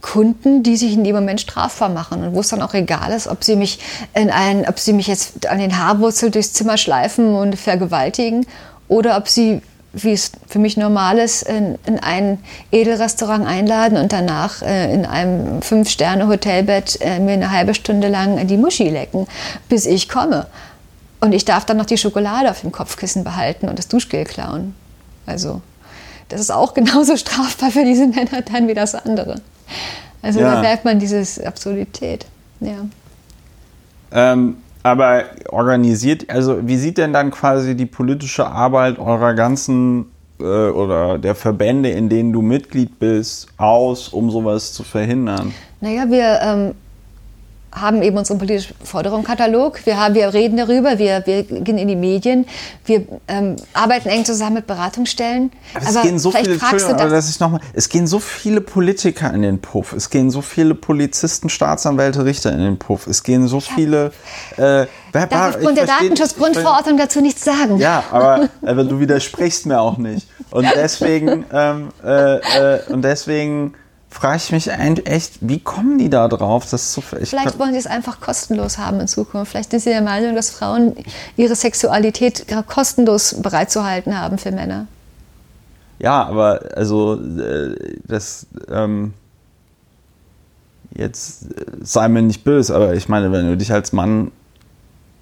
Kunden, die sich in dem Moment strafbar machen und wo es dann auch egal ist, ob sie mich in ein, ob sie mich jetzt an den Haarwurzel durchs Zimmer schleifen und vergewaltigen oder ob sie, wie es für mich normal ist, in, in ein Edelrestaurant einladen und danach äh, in einem Fünf-Sterne-Hotelbett äh, mir eine halbe Stunde lang die Muschi lecken, bis ich komme. Und ich darf dann noch die Schokolade auf dem Kopfkissen behalten und das Duschgel klauen. Also, das ist auch genauso strafbar für diese Männer dann wie das andere. Also ja. da merkt man diese Absurdität. Ja. Ähm, aber organisiert, also wie sieht denn dann quasi die politische Arbeit eurer ganzen äh, oder der Verbände, in denen du Mitglied bist, aus, um sowas zu verhindern? Naja, wir ähm, haben eben unseren politischen Forderungskatalog. Wir, haben, wir reden darüber, wir, wir gehen in die Medien, wir ähm, arbeiten eng zusammen mit Beratungsstellen. Aber es gehen so viele, aber dass ich noch mal, es gehen so viele Politiker in den Puff, es gehen so viele Polizisten, Staatsanwälte, Richter in den Puff, es gehen so viele. Äh, wer, Darf aufgrund der Datenschutzgrundverordnung dazu nichts sagen. Ja, aber, aber du widersprichst mir auch nicht. Und deswegen, ähm, äh, äh, und deswegen frage ich mich echt, wie kommen die da drauf? Das so, Vielleicht wollen sie es einfach kostenlos haben in Zukunft. Vielleicht sind sie der Meinung, dass Frauen ihre Sexualität kostenlos bereitzuhalten haben für Männer. Ja, aber also äh, das, ähm, jetzt äh, sei mir nicht böse, aber ich meine, wenn du dich als Mann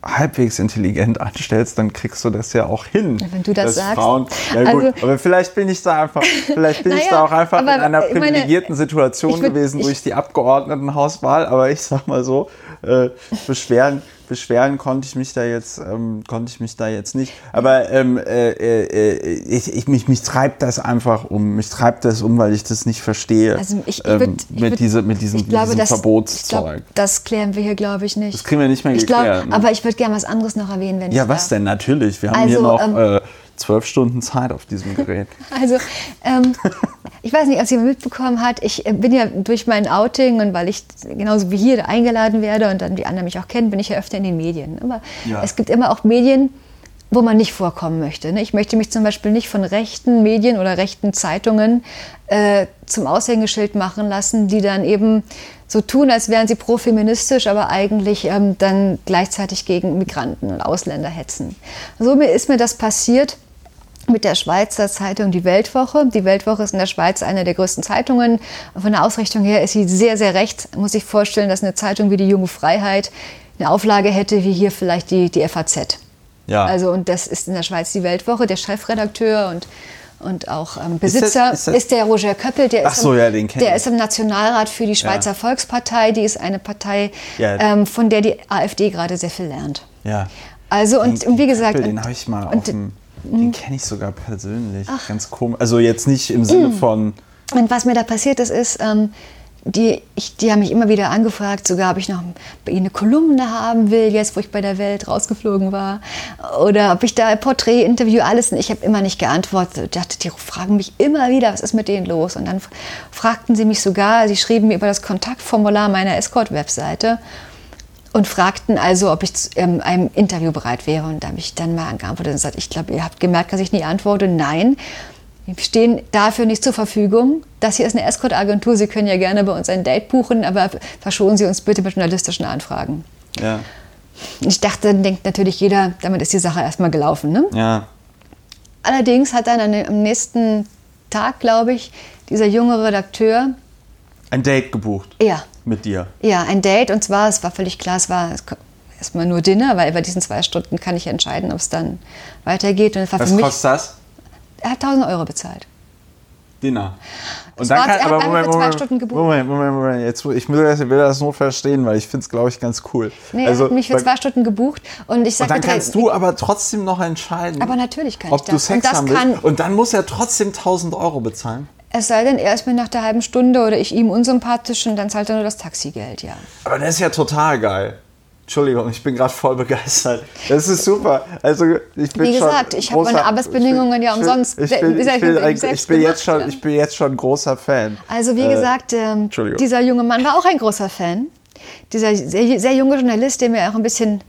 halbwegs intelligent anstellst, dann kriegst du das ja auch hin. wenn du das sagst. Frauen, ja gut, Also- aber vielleicht bin ich da einfach, vielleicht bin ich Naja, da auch einfach in einer ich meine, privilegierten Situation ich würd- gewesen ich- durch die Abgeordnetenhauswahl, aber ich sag mal so, äh, beschweren, beschweren konnte ich mich da jetzt, ähm, konnte ich mich da jetzt nicht. Aber ähm, äh, äh, ich, ich, mich, mich treibt das einfach um, mich treibt das um, weil ich das nicht verstehe. Also ich, ich ähm, würd, ich mit, würd- diese, mit diesem, ich glaube, diesem das, ich Verbotszeug. glaub, das klären wir hier, glaube ich, nicht. das kriegen wir nicht mehr ich geklärt. glaub, ne? Aber ich würde gerne was anderes noch erwähnen, wenn ja, ich was darf. denn? Natürlich. Wir haben Also, hier noch ähm, äh, zwölf Stunden Zeit auf diesem Gerät. Also, ähm, ich weiß nicht, ob jemand mitbekommen hat, ich äh, bin ja durch mein Outing und weil ich genauso wie hier eingeladen werde und dann die anderen mich auch kennen, bin ich ja öfter in den Medien. Aber Ja. es gibt immer auch Medien, wo man nicht vorkommen möchte. ne? Ich möchte mich zum Beispiel nicht von rechten Medien oder rechten Zeitungen äh, zum Aushängeschild machen lassen, die dann eben so tun, als wären sie profeministisch, aber eigentlich ähm, dann gleichzeitig gegen Migranten und Ausländer hetzen. So mir ist mir das passiert mit der Schweizer Zeitung Die Weltwoche. Die Weltwoche ist in der Schweiz eine der größten Zeitungen. Von der Ausrichtung her ist sie sehr, sehr rechts. Man muss sich vorstellen, dass eine Zeitung wie die Junge Freiheit eine Auflage hätte wie hier vielleicht die, die FAZ. Ja. Also, und das ist in der Schweiz die Weltwoche. Der Chefredakteur und, und auch ähm, Besitzer ist ist, das- der Roger Köppel. Der, Ach ist, so, im, ja, der ich. ist im Nationalrat für die Schweizer Ja. Volkspartei. Die ist eine Partei, ähm, von der die AfD gerade sehr viel lernt. ja. Also, und, Den- und wie gesagt. Köppel, den habe ich mal und- auf dem, den kenne ich sogar persönlich. Ganz komisch. Also jetzt nicht im Sinne von, Und was mir da passiert ist, ist, ähm, die, ich, die haben mich immer wieder angefragt, sogar ob ich noch bei ihnen eine Kolumne haben will, jetzt wo ich bei der Welt rausgeflogen war. Oder ob ich da ein Porträt, Interview, alles. Und ich habe immer nicht geantwortet. Ich dachte, die fragen mich immer wieder, was ist mit denen los? Und dann fragten sie mich sogar, sie schrieben mir über das Kontaktformular meiner Escort-Webseite und fragten also, ob ich zu ähm, einem Interview bereit wäre. Und da habe ich dann mal geantwortet und gesagt, ich glaube, ihr habt gemerkt, dass ich nie antworte. Nein, wir stehen dafür nicht zur Verfügung. Das hier ist eine Escort-Agentur. Sie können ja gerne bei uns ein Date buchen, aber verschonen Sie uns bitte mit journalistischen Anfragen. ja, Ich dachte, dann denkt natürlich jeder, damit ist die Sache erstmal gelaufen. Ne? ja, Allerdings hat dann am nächsten Tag, glaube ich, dieser junge Redakteur, ein Date gebucht ja, mit dir. Ja, ein Date und zwar, es war völlig klar, es war erstmal nur Dinner, weil bei diesen zwei Stunden kann ich entscheiden, ob es dann weitergeht. Und es war Was für mich, kostet das? er hat 1000 Euro bezahlt. Dinner. Es war- er hat einfach für zwei Stunden gebucht. Moment, Moment, Moment. Jetzt, ich will das, will das nur verstehen, weil ich finde es, glaube ich, ganz cool. Nee, er hat mich für zwei Stunden gebucht und ich und sagte dann kannst du aber trotzdem noch entscheiden, Aber natürlich kann ob ich du das. Sex Und das haben kann- willst. Und dann muss er trotzdem 1000 Euro bezahlen. Es sei denn, er ist mir nach der halben Stunde oder ich ihm unsympathisch und dann zahlt er nur das Taxigeld, ja. Aber das ist ja total geil. Entschuldigung, ich bin gerade voll begeistert. Das ist super. Also ich bin Wie schon gesagt, ich habe meine Arbeitsbedingungen ja ich bin- umsonst Ich bin, ich bin, ein- ich bin jetzt schon, ich bin jetzt schon großer Fan. Also wie Äh, gesagt, ähm, dieser junge Mann war auch ein großer Fan. Dieser sehr, sehr junge Journalist, der mir auch ein bisschen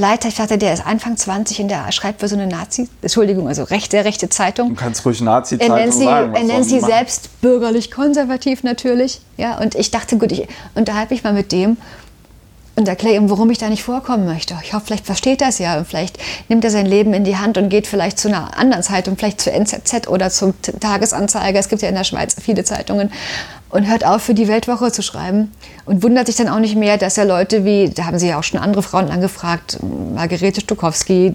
hat. Ich dachte, der ist Anfang 20 und der schreibt für so eine Nazi, Entschuldigung, also recht, sehr rechte Zeitung. Du kannst ruhig nazi nennt sie, sagen. was er nennt sie selbst bürgerlich konservativ natürlich. Ja, und ich dachte, gut, ich unterhalte mich mal mit dem und erkläre ihm, warum ich da nicht vorkommen möchte. Ich hoffe, vielleicht versteht er es ja und vielleicht nimmt er sein Leben in die Hand und geht vielleicht zu einer anderen Zeitung, vielleicht zur NZZ oder zum Tagesanzeiger. Es gibt ja in der Schweiz viele Zeitungen und hört auf, für die Weltwoche zu schreiben und wundert sich dann auch nicht mehr, dass er Leute wie, da haben sie ja auch schon andere Frauen angefragt, Margarete Stukowski,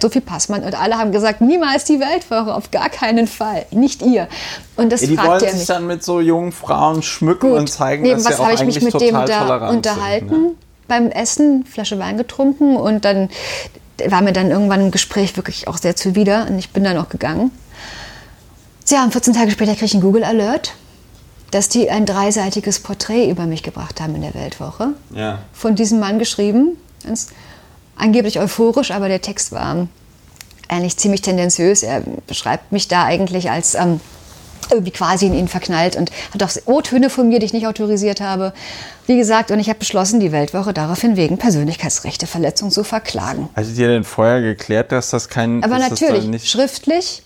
Sophie Passmann und alle haben gesagt, niemals die Weltwoche, auf gar keinen Fall, nicht ihr. Und das Ja, die fragt wollen sich dann mit so jungen Frauen schmücken und zeigen, dass sie Nebenbei auch habe ich mich mit dem da unterhalten sind. ne? beim Essen, Flasche Wein getrunken und dann war mir dann irgendwann im Gespräch wirklich auch sehr zuwider und ich bin dann auch gegangen. Ja, und 14 Tage später kriege ich einen Google Alert, dass die ein dreiseitiges Porträt über mich gebracht haben in der Weltwoche. Ja. Von diesem Mann geschrieben, ganz angeblich euphorisch, aber der Text war eigentlich ziemlich tendenziös. Er beschreibt mich da eigentlich als ähm, irgendwie quasi in ihn verknallt und hat auch O-Töne von mir, die ich nicht autorisiert habe. Wie gesagt, und ich habe beschlossen, die Weltwoche daraufhin wegen Persönlichkeitsrechteverletzung zu verklagen. Hattet ihr denn vorher geklärt, dass das kein... Aber natürlich, schriftlich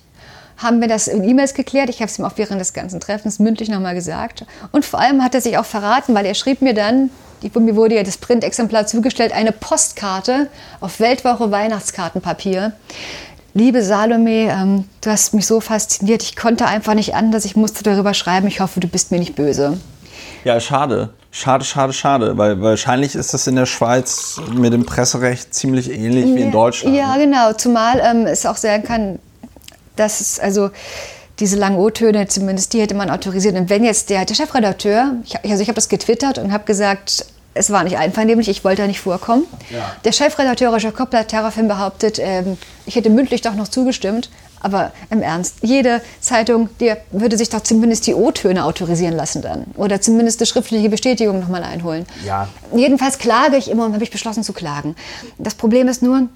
haben wir das in E-Mails geklärt. Ich habe es ihm auch während des ganzen Treffens mündlich nochmal gesagt. Und vor allem hat er sich auch verraten, weil er schrieb mir dann, mir wurde ja das Printexemplar zugestellt, eine Postkarte auf Weltwoche Weihnachtskartenpapier. Liebe Salome, ähm, du hast mich so fasziniert, ich konnte einfach nicht anders, ich musste darüber schreiben, ich hoffe, du bist mir nicht böse. Ja, schade. Schade, schade, schade, weil wahrscheinlich ist das in der Schweiz mit dem Presserecht ziemlich ähnlich wie in Deutschland. Ja, genau. Zumal ähm, es auch sein kann, dass es also diese langen O-Töne, zumindest die hätte man autorisiert. Und wenn jetzt der, der Chefredakteur, ich, also ich habe das getwittert und habe gesagt, es war nicht einvernehmlich, ich wollte da nicht vorkommen. Ja. Der Chefredakteur Roger Koppler hat daraufhin behauptet, ähm, ich hätte mündlich doch noch zugestimmt. Aber im Ernst, jede Zeitung, die würde sich doch zumindest die O-Töne autorisieren lassen dann. Oder zumindest eine schriftliche Bestätigung nochmal einholen. Ja. Jedenfalls klage ich immer und habe ich beschlossen zu klagen. Das Problem ist nur,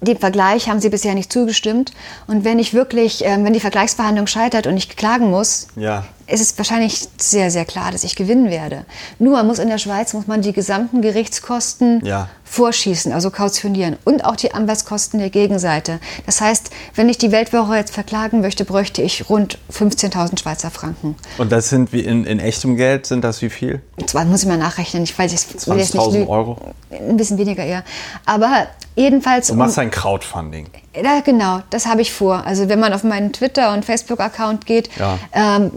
dem Vergleich haben sie bisher nicht zugestimmt. Und wenn ich wirklich, ähm, wenn die Vergleichsverhandlung scheitert und ich klagen muss, Ja. Ist es wahrscheinlich sehr, sehr klar, dass ich gewinnen werde. Nur man muss in der Schweiz muss man die gesamten Gerichtskosten Ja. vorschießen, also kautionieren und auch die Anwaltskosten der Gegenseite. Das heißt, wenn ich die Weltwoche jetzt verklagen möchte, bräuchte ich rund 15.000 Schweizer Franken. Und das sind wie in, in echtem Geld, sind das wie viel? Zwar muss ich mal nachrechnen, ich weiß ich will jetzt nicht 20.000 lügen. Euro? Ein bisschen weniger eher. Aber jedenfalls. Du machst ein Crowdfunding. Ja, genau, das habe ich vor. Also wenn man auf meinen Twitter- und Facebook-Account geht, Ja. ähm,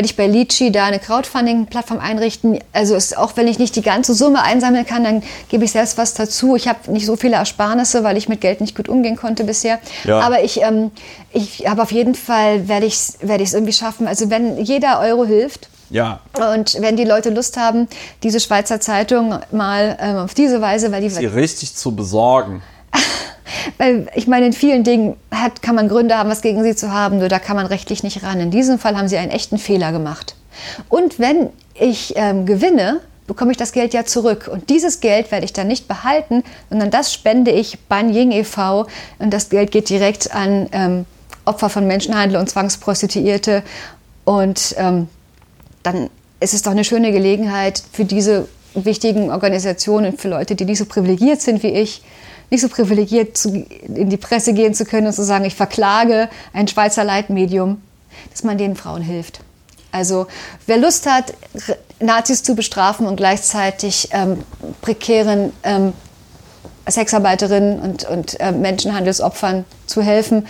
werde ich bei Litchi da eine Crowdfunding-Plattform einrichten. Also es, auch wenn ich nicht die ganze Summe einsammeln kann, dann gebe ich selbst was dazu. Ich habe nicht so viele Ersparnisse, weil ich mit Geld nicht gut umgehen konnte bisher. Ja. Aber ich, ähm, ich habe auf jeden Fall, werde ich es ich's irgendwie schaffen. Also wenn jeder Euro hilft, Ja. und wenn die Leute Lust haben, diese Schweizer Zeitung mal ähm, auf diese Weise, weil die Sie richtig zu besorgen. weil ich meine, in vielen Dingen hat, kann man Gründe haben, was gegen sie zu haben, nur da kann man rechtlich nicht ran. In diesem Fall haben sie einen echten Fehler gemacht. Und wenn ich ähm, gewinne, bekomme ich das Geld ja zurück. Und dieses Geld werde ich dann nicht behalten, sondern das spende ich Ban Ying e.V. Und das Geld geht direkt an ähm, Opfer von Menschenhandel und Zwangsprostituierte. Und ähm, dann ist es doch eine schöne Gelegenheit für diese wichtigen Organisationen, für Leute, die nicht so privilegiert sind wie ich, nicht so privilegiert zu, in die Presse gehen zu können und zu sagen, ich verklage ein Schweizer Leitmedium, dass man den Frauen hilft. Also wer Lust hat, Nazis zu bestrafen und gleichzeitig ähm, prekären ähm, Sexarbeiterinnen und, und äh, Menschenhandelsopfern zu helfen,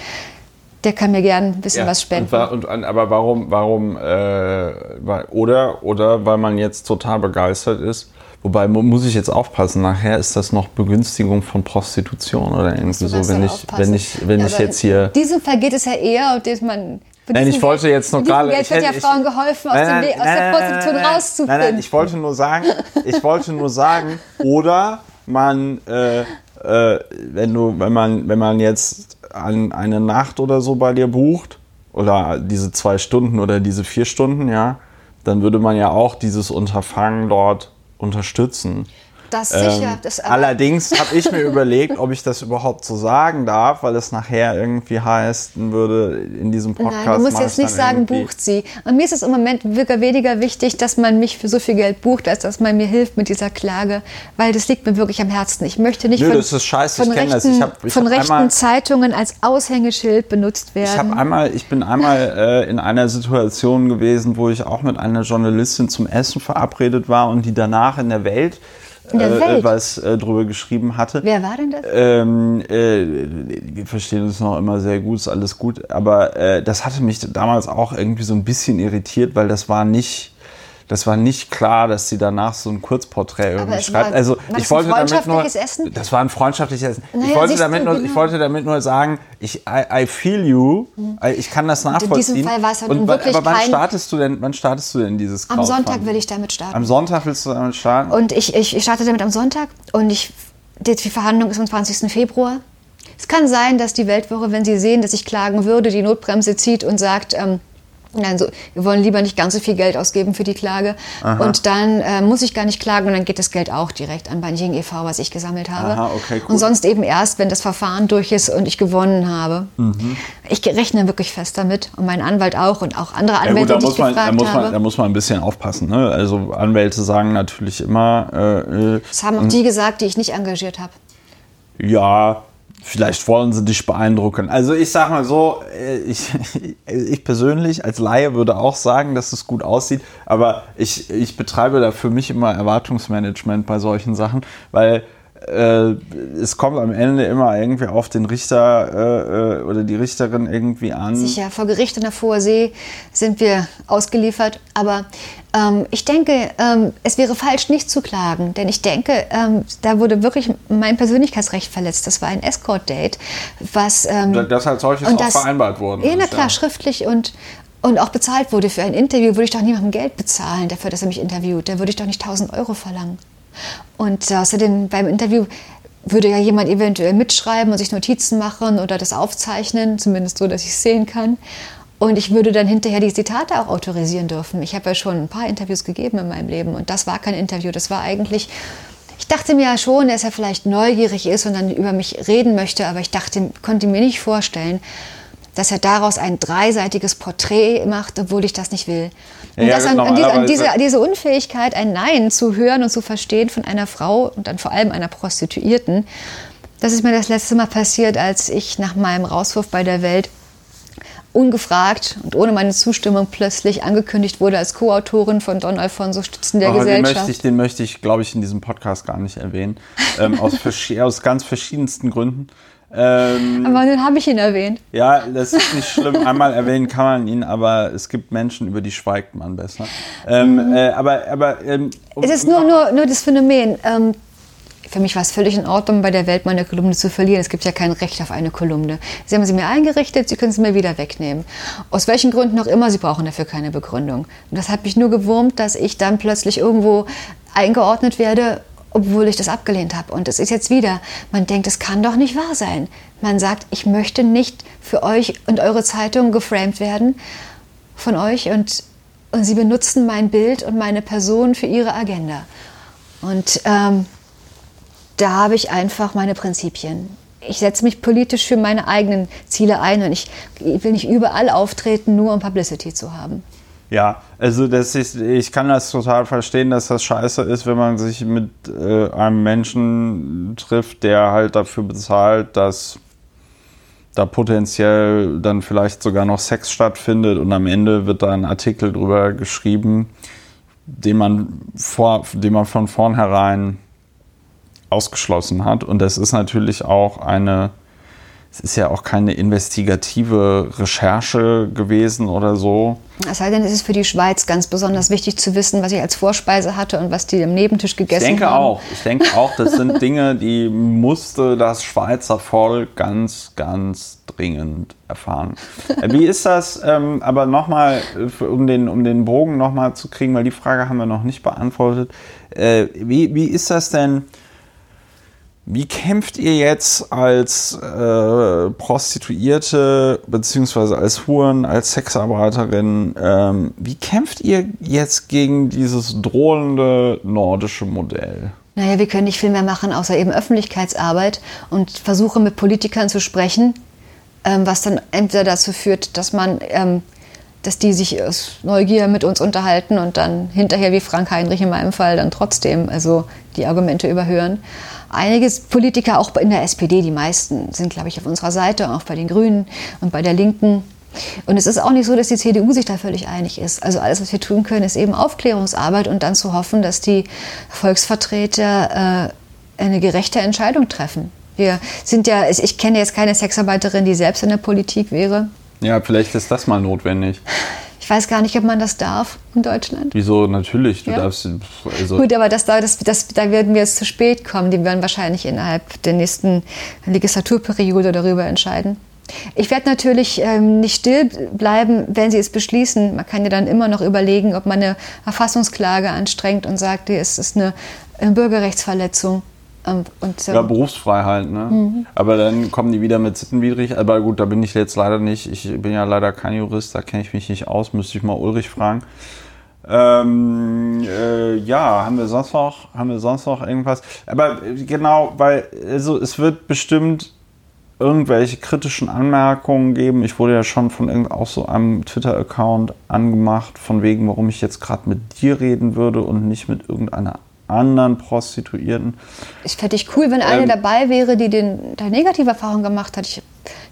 der kann mir gern ein bisschen was spenden. Und, und, und, aber warum, warum, äh, weil, oder, oder weil man jetzt total begeistert ist. Wobei mu- muss ich jetzt aufpassen, nachher ist das noch Begünstigung von Prostitution oder irgendwie so, wenn ich, wenn ich, wenn Ja, ich jetzt hier. In diesem Fall geht es ja eher, und dass man. Nein, ich wollte Geld- jetzt noch gerade. Geld ich wird ja Frauen geholfen, aus, Nein, dem nein, aus der Prostitution rauszufinden. Nein, nein, ich wollte nur sagen, ich wollte nur sagen, oder man, äh, äh, wenn du, wenn man, wenn man jetzt an eine Nacht oder so bei dir bucht, oder diese zwei Stunden oder diese vier Stunden, ja, dann würde man ja auch dieses Unterfangen dort unterstützen. Das sicher. Ähm, das, allerdings habe ich mir überlegt, ob ich das überhaupt so sagen darf, weil es nachher irgendwie heißen würde in diesem Podcast. Nein, du musst jetzt ich nicht sagen, bucht sie. Und mir ist es im Moment wirklich weniger wichtig, dass man mich für so viel Geld bucht, als dass man mir hilft mit dieser Klage, weil das liegt mir wirklich am Herzen. Ich möchte nicht Nö, von, das ist scheiße, von ich kenn das. rechten, Ich hab- ich von rechten einmal- Zeitungen als Aushängeschild benutzt Ich werden. einmal, ich bin einmal äh, in einer Situation gewesen, wo ich auch mit einer Journalistin zum Essen verabredet war und die danach in der Welt, äh, was äh, drüber geschrieben hatte. Wer war denn das? Ähm, äh, wir verstehen uns noch immer sehr gut, ist alles gut. Aber äh, das hatte mich damals auch irgendwie so ein bisschen irritiert, weil das war nicht, das war nicht klar, dass sie danach so ein Kurzporträt irgendwie schreibt. also ich wollte damit nur, Essen? das war ein freundschaftliches Essen. ich Naja, wollte siehst damit nur, genau. ich wollte damit nur sagen, ich I, I feel you, ich kann das in diesem nachvollziehen. Fall war es halt Und wirklich aber wann kein- startest du denn, wann startest du denn dieses Am Sonntag will ich damit starten. Am Sonntag willst du damit starten? Und ich, ich, ich starte damit am Sonntag und ich, die, die Verhandlung ist am 20. Februar. Es kann sein, dass die Weltwoche, wenn sie sehen, dass ich klagen würde, die Notbremse zieht und sagt, ähm, nein, so, wir wollen lieber nicht ganz so viel Geld ausgeben für die Klage. Und dann äh, muss ich gar nicht klagen und dann geht das Geld auch direkt an Banjing e.V., was ich gesammelt habe. Aha, okay, cool. Und sonst eben erst, wenn das Verfahren durch ist und ich gewonnen habe. Mhm. Ich rechne wirklich fest damit und mein Anwalt auch und auch andere Ja, Anwälte, gut, da die muss, ich man, da, muss habe. man, da muss man ein bisschen aufpassen. Ne? Also Anwälte sagen natürlich immer, äh, äh, das haben auch die gesagt, die ich nicht engagiert habe. ja, vielleicht wollen sie dich beeindrucken. Also ich sag mal so, äh, ich, ich persönlich als Laie würde auch sagen, dass es gut aussieht, aber ich, ich betreibe da für mich immer Erwartungsmanagement bei solchen Sachen, weil äh, es kommt am Ende immer irgendwie auf den Richter äh, äh, oder die Richterin irgendwie an. Sicher, vor Gericht in der Hoher See sind wir ausgeliefert. Aber ähm, ich denke, ähm, es wäre falsch, nicht zu klagen. Denn ich denke, ähm, da wurde wirklich mein Persönlichkeitsrecht verletzt. Das war ein Escort-Date, was... Ähm, das als solches auch das, vereinbart worden Ja, na klar, ja. schriftlich und und auch bezahlt wurde für ein Interview, würde ich doch niemandem Geld bezahlen dafür, dass er mich interviewt. Da würde ich doch nicht 1000 Euro verlangen. Und außerdem beim Interview würde ja jemand eventuell mitschreiben und sich Notizen machen oder das aufzeichnen, zumindest so, dass ich es sehen kann. Und ich würde dann hinterher die Zitate auch autorisieren dürfen. Ich habe ja schon ein paar Interviews gegeben in meinem Leben und das war kein Interview. Das war eigentlich, ich dachte mir ja schon, dass er vielleicht neugierig ist und dann über mich reden möchte, aber ich dachte, konnte mir nicht vorstellen, dass er daraus ein dreiseitiges Porträt macht, obwohl ich das nicht will. Und ja, dass an, an, diese, an diese, diese, Unfähigkeit, ein Nein zu hören und zu verstehen von einer Frau und dann vor allem einer Prostituierten, das ist mir das letzte Mal passiert, als ich nach meinem Rauswurf bei der Welt ungefragt und ohne meine Zustimmung plötzlich angekündigt wurde als Co-Autorin von Don Alfonso Stützen der oh, Gesellschaft. Den möchte ich, den möchte ich glaube ich, in diesem Podcast gar nicht erwähnen. ähm, aus, aus ganz verschiedensten Gründen. Ähm, aber nun habe ich ihn erwähnt. Ja, das ist nicht schlimm. Einmal erwähnen kann man ihn, aber es gibt Menschen, über die schweigt man besser. Ähm, mhm. äh, aber aber ähm, es ist nur, nur, nur das Phänomen. Ähm, für mich war es völlig in Ordnung, bei der Welt meine Kolumne zu verlieren. Es gibt ja kein Recht auf eine Kolumne. Sie haben sie mir eingerichtet, Sie können sie mir wieder wegnehmen. Aus welchen Gründen auch immer, Sie brauchen dafür keine Begründung. Und das hat mich nur gewurmt, dass ich dann plötzlich irgendwo eingeordnet werde obwohl ich das abgelehnt habe. Und es ist jetzt wieder, man denkt, es kann doch nicht wahr sein. Man sagt, ich möchte nicht für euch und eure Zeitung geframed werden von euch und, und sie benutzen mein Bild und meine Person für ihre Agenda. Und ähm, da habe ich einfach meine Prinzipien. Ich setze mich politisch für meine eigenen Ziele ein und ich, ich will nicht überall auftreten, nur um Publicity zu haben. Ja, also das ist, ich kann das total verstehen, dass das scheiße ist, wenn man sich mit äh, einem Menschen trifft, der halt dafür bezahlt, dass da potenziell dann vielleicht sogar noch Sex stattfindet und am Ende wird da ein Artikel drüber geschrieben, den man, vor, den man von vornherein ausgeschlossen hat. Und das ist natürlich auch eine es ist ja auch keine investigative Recherche gewesen oder so. Es sei denn, es ist für die Schweiz ganz besonders wichtig zu wissen, was ich als Vorspeise hatte und was die am Nebentisch gegessen haben. Ich denke haben. auch. Ich denke auch, das sind Dinge, die musste das Schweizer Volk ganz, ganz dringend erfahren. Wie ist das, ähm, aber nochmal, um den, um den Bogen nochmal zu kriegen, weil die Frage haben wir noch nicht beantwortet. Äh, wie, wie ist das denn? Wie kämpft ihr jetzt als äh, Prostituierte beziehungsweise als Huren, als Sexarbeiterin, ähm, wie kämpft ihr jetzt gegen dieses drohende nordische Modell? Naja, wir können nicht viel mehr machen, außer eben Öffentlichkeitsarbeit und versuche mit Politikern zu sprechen, ähm, was dann entweder dazu führt, dass man, ähm, dass die sich aus Neugier mit uns unterhalten und dann hinterher, wie Frank Heinrich in meinem Fall, dann trotzdem also die Argumente überhören einige Politiker, auch in der SPD, die meisten sind, glaube ich, auf unserer Seite, auch bei den Grünen und bei der Linken. Und es ist auch nicht so, dass die CDU sich da völlig einig ist. Also alles, was wir tun können, ist eben Aufklärungsarbeit und dann zu hoffen, dass die Volksvertreter äh, eine gerechte Entscheidung treffen. Wir sind ja, ich kenne jetzt keine Sexarbeiterin, die selbst in der Politik wäre. Ja, vielleicht ist das mal notwendig. Ich weiß gar nicht, ob man das darf in Deutschland. Wieso? Natürlich. Du ja. darfst. Also Gut, aber das, das, das, da werden wir jetzt zu spät kommen. Die werden wahrscheinlich innerhalb der nächsten Legislaturperiode darüber entscheiden. Ich werde natürlich ähm, nicht still bleiben, wenn Sie es beschließen. Man kann ja dann immer noch überlegen, ob man eine Erfassungsklage anstrengt und sagt, es ist eine, eine Bürgerrechtsverletzung. Und. Ja, Berufsfreiheit, ne? Mhm. Aber dann kommen die wieder mit sittenwidrig. Aber gut, da bin ich jetzt leider nicht. Ich bin ja leider kein Jurist, da kenne ich mich nicht aus. Müsste ich mal Ulrich fragen. Ähm, äh, ja, haben wir sonst noch, haben wir sonst noch irgendwas? Aber genau, weil also es wird bestimmt irgendwelche kritischen Anmerkungen geben. Ich wurde ja schon von auch so einem Twitter-Account angemacht, von wegen, warum ich jetzt gerade mit dir reden würde und nicht mit irgendeiner anderen Prostituierten. Ich fände ich cool, wenn eine ähm, dabei wäre, die den, da negative Erfahrungen gemacht hat. Ich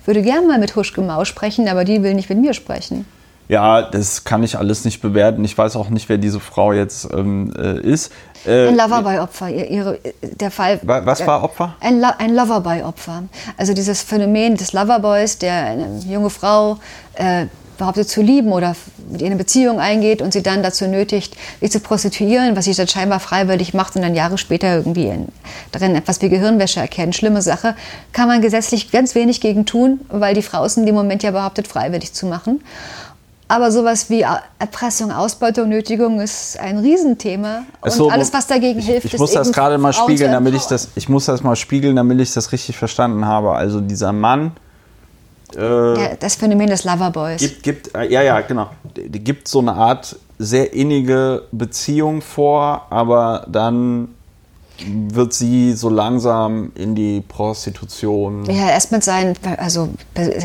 würde gerne mal mit Huschke Mau sprechen, aber die will nicht mit mir sprechen. Ja, das kann ich alles nicht bewerten. Ich weiß auch nicht, wer diese Frau jetzt ähm, äh, ist. Äh, ein Loverboy-Opfer. Ihre, der Fall. Was war Opfer? Ein, Lo ein Loverboy-Opfer. Also dieses Phänomen des Loverboys, der eine junge Frau äh, behauptet zu lieben oder mit ihr eine Beziehung eingeht und sie dann dazu nötigt, sich zu prostituieren, was sie dann scheinbar freiwillig macht und dann Jahre später irgendwie in, darin etwas wie Gehirnwäsche erkennt. Schlimme Sache. Kann man gesetzlich ganz wenig gegen tun, weil die Frau es in dem Moment ja behauptet, freiwillig zu machen. Aber sowas wie Erpressung, Ausbeutung, Nötigung ist ein Riesenthema. Und so, alles, was dagegen hilft, ich, ich muss das gerade mal spiegeln, damit ich das, ich muss das mal spiegeln, damit ich das richtig verstanden habe. Also dieser Mann, äh, ja, das Phänomen des Loverboys. Gibt, gibt, äh, ja, ja, genau. Die gibt so eine Art sehr innige Beziehung vor, aber dann wird sie so langsam in die Prostitution. Ja, erst mit seinen, also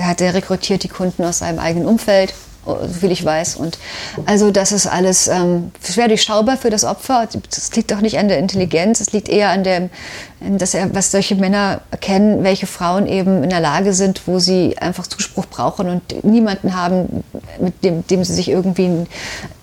hat er rekrutiert die Kunden aus seinem eigenen Umfeld soviel ich weiß. Und also das ist alles ähm, schwer durchschaubar für das Opfer. Das liegt doch nicht an der Intelligenz, es liegt eher an dem, dass er, was solche Männer erkennen, welche Frauen eben in der Lage sind, wo sie einfach Zuspruch brauchen und niemanden haben, mit dem, dem sie sich irgendwie ein,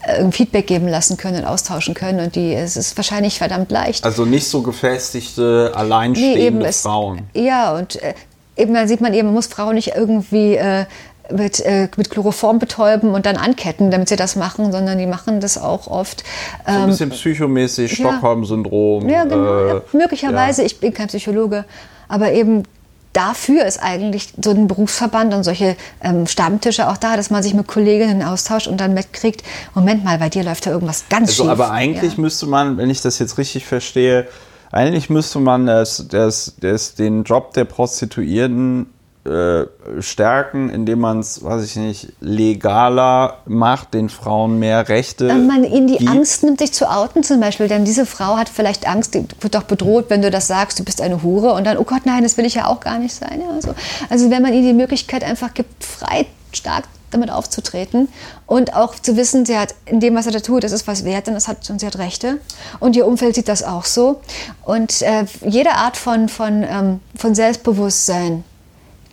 ein Feedback geben lassen können und austauschen können. Und die, es ist wahrscheinlich verdammt leicht. Also nicht so gefestigte, alleinstehende nee, Frauen. Es, ja, und äh, eben dann sieht man eben, man muss Frauen nicht irgendwie äh, mit, äh, mit Chloroform betäuben und dann anketten, damit sie das machen, sondern die machen das auch oft. Ähm, so ein ähm, bisschen psychomäßig, ja, Stockholm-Syndrom. Ja, genau. Äh, ja, möglicherweise, ja. ich bin kein Psychologe, aber eben dafür ist eigentlich so ein Berufsverband und solche ähm, Stammtische auch da, dass man sich mit Kolleginnen austauscht und dann mitkriegt, Moment mal, bei dir läuft da irgendwas ganz also, schief. Aber eigentlich ja. müsste man, wenn ich das jetzt richtig verstehe, eigentlich müsste man das, das, das, den Job der Prostituierten äh, stärken, indem man es, weiß ich nicht, legaler macht, den Frauen mehr Rechte. Wenn man ihnen die gibt. Angst nimmt, sich zu outen zum Beispiel, denn diese Frau hat vielleicht Angst, die wird doch bedroht, wenn du das sagst, du bist eine Hure und dann, oh Gott, nein, das will ich ja auch gar nicht sein. Ja, also, also wenn man ihnen die Möglichkeit einfach gibt, frei, stark damit aufzutreten und auch zu wissen, sie hat in dem, was er da tut, das ist was wert und, das hat, und sie hat Rechte. Und ihr Umfeld sieht das auch so. Und äh, jede Art von, von, ähm, von Selbstbewusstsein,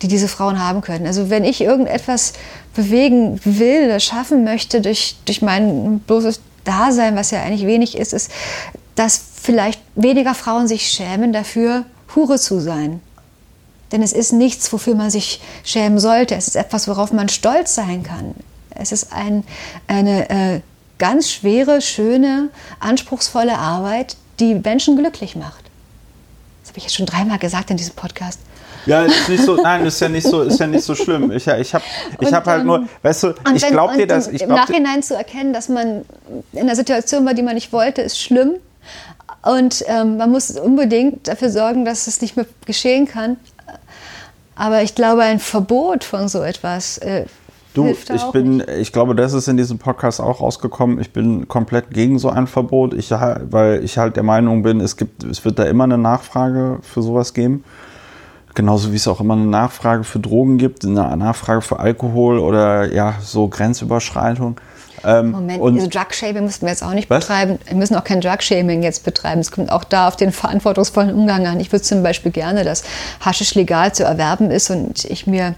die diese Frauen haben können. Also wenn ich irgendetwas bewegen will schaffen möchte durch, durch mein bloßes Dasein, was ja eigentlich wenig ist, ist, dass vielleicht weniger Frauen sich schämen dafür, Hure zu sein. Denn es ist nichts, wofür man sich schämen sollte. Es ist etwas, worauf man stolz sein kann. Es ist ein, eine äh, ganz schwere, schöne, anspruchsvolle Arbeit, die Menschen glücklich macht. Das habe ich jetzt schon dreimal gesagt in diesem Podcast. Ja, ist nicht so, nein, ist ja nicht so, ist ja nicht so schlimm. Ich, ich habe ich hab halt nur, weißt du, ich glaube dir das. Ich Im Nachhinein zu erkennen, dass man in einer Situation war, die man nicht wollte, ist schlimm. Und ähm, man muss unbedingt dafür sorgen, dass es nicht mehr geschehen kann. Aber ich glaube, ein Verbot von so etwas. Äh, Du, ich bin, nicht. ich glaube, das ist in diesem Podcast auch rausgekommen. Ich bin komplett gegen so ein Verbot, ich, weil ich halt der Meinung bin, es gibt, es wird da immer eine Nachfrage für sowas geben. Genauso wie es auch immer eine Nachfrage für Drogen gibt, eine Nachfrage für Alkohol oder ja, so Grenzüberschreitung. Ähm, Moment, und also Drug-Shaming müssen wir jetzt auch nicht was? betreiben. Wir müssen auch kein Drug-Shaming jetzt betreiben. Es kommt auch da auf den verantwortungsvollen Umgang an. Ich würde zum Beispiel gerne, dass Haschisch legal zu erwerben ist und ich mir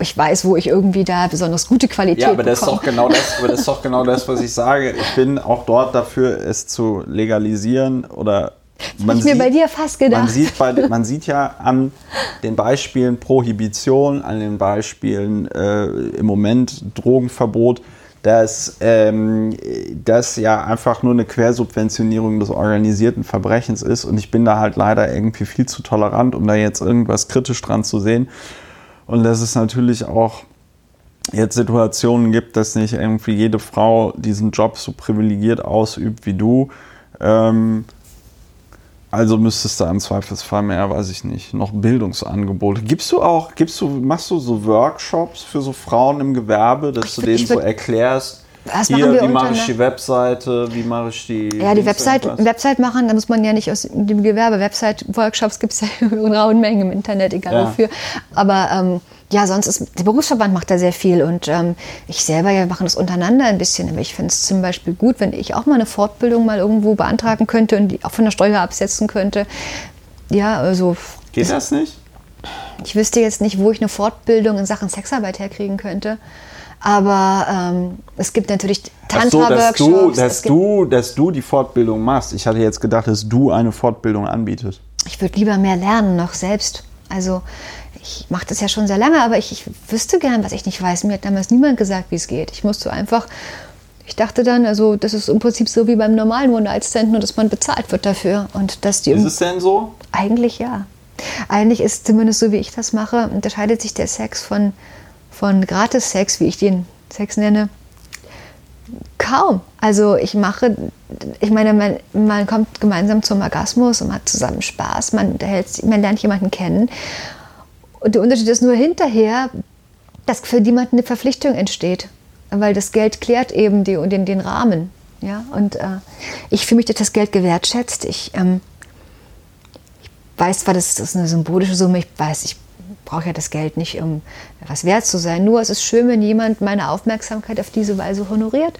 ich weiß, wo ich irgendwie da besonders gute Qualität Ja, aber das ist, doch genau das, aber das ist doch genau das, was ich sage. Ich bin auch dort dafür, es zu legalisieren oder man ich mir bei dir fast gedacht. Man sieht, bei, man sieht ja an den Beispielen Prohibition, an den Beispielen äh, im Moment Drogenverbot, dass ähm, das ja einfach nur eine Quersubventionierung des organisierten Verbrechens ist. Und ich bin da halt leider irgendwie viel zu tolerant, um da jetzt irgendwas kritisch dran zu sehen. Und dass es natürlich auch jetzt Situationen gibt, dass nicht irgendwie jede Frau diesen Job so privilegiert ausübt wie du. Ähm, also müsstest du im Zweifelsfall mehr, weiß ich nicht, noch Bildungsangebote. Gibst du auch, gibst du, machst du so Workshops für so Frauen im Gewerbe, dass ich du denen so erklärst, was Hier, wie mache ich die Webseite, wie mache ich die. Ja, die Website, Website machen, da muss man ja nicht aus dem Gewerbe. Website-Workshops gibt es ja in rauen Mengen im Internet, egal ja. wofür. Aber ähm, ja, sonst ist der Berufsverband macht da sehr viel und ähm, ich selber ja machen das untereinander ein bisschen. Aber ich finde es zum Beispiel gut, wenn ich auch mal eine Fortbildung mal irgendwo beantragen könnte und die auch von der Steuer absetzen könnte. Ja, also. Geht das nicht? Ich wüsste jetzt nicht, wo ich eine Fortbildung in Sachen Sexarbeit herkriegen könnte. Aber ähm, es gibt natürlich Ach so, dass du, Tantra-Workshops. dass, du, dass du die Fortbildung machst. Ich hatte jetzt gedacht, dass du eine Fortbildung anbietest. ich würde lieber mehr lernen, noch selbst. Also ich mache das ja schon sehr lange, aber ich, ich wüsste gern, was ich nicht weiß. Mir hat damals niemand gesagt, wie es geht. Ich musste einfach, ich dachte dann, also das ist im Prinzip so wie beim normalen One-Night-Stand, nur dass man bezahlt wird dafür. Und dass die Ist es denn so? Eigentlich ja. Eigentlich ist zumindest so, wie ich das mache, unterscheidet sich der Sex von, von Gratis-Sex, wie ich den Sex nenne, kaum. Also ich mache, ich meine, man, man kommt gemeinsam zum Orgasmus und hat zusammen Spaß, man, man lernt jemanden kennen. Und der Unterschied ist nur hinterher, dass für jemanden eine Verpflichtung entsteht, weil das Geld klärt eben die, den, den Rahmen. Ja? Und äh, ich fühle mich durch das Geld gewertschätzt. Ich, ähm, weiß zwar, das ist eine symbolische Summe, ich weiß, ich brauche ja das Geld nicht, um was wert zu sein. Nur es ist schön, wenn jemand meine Aufmerksamkeit auf diese Weise honoriert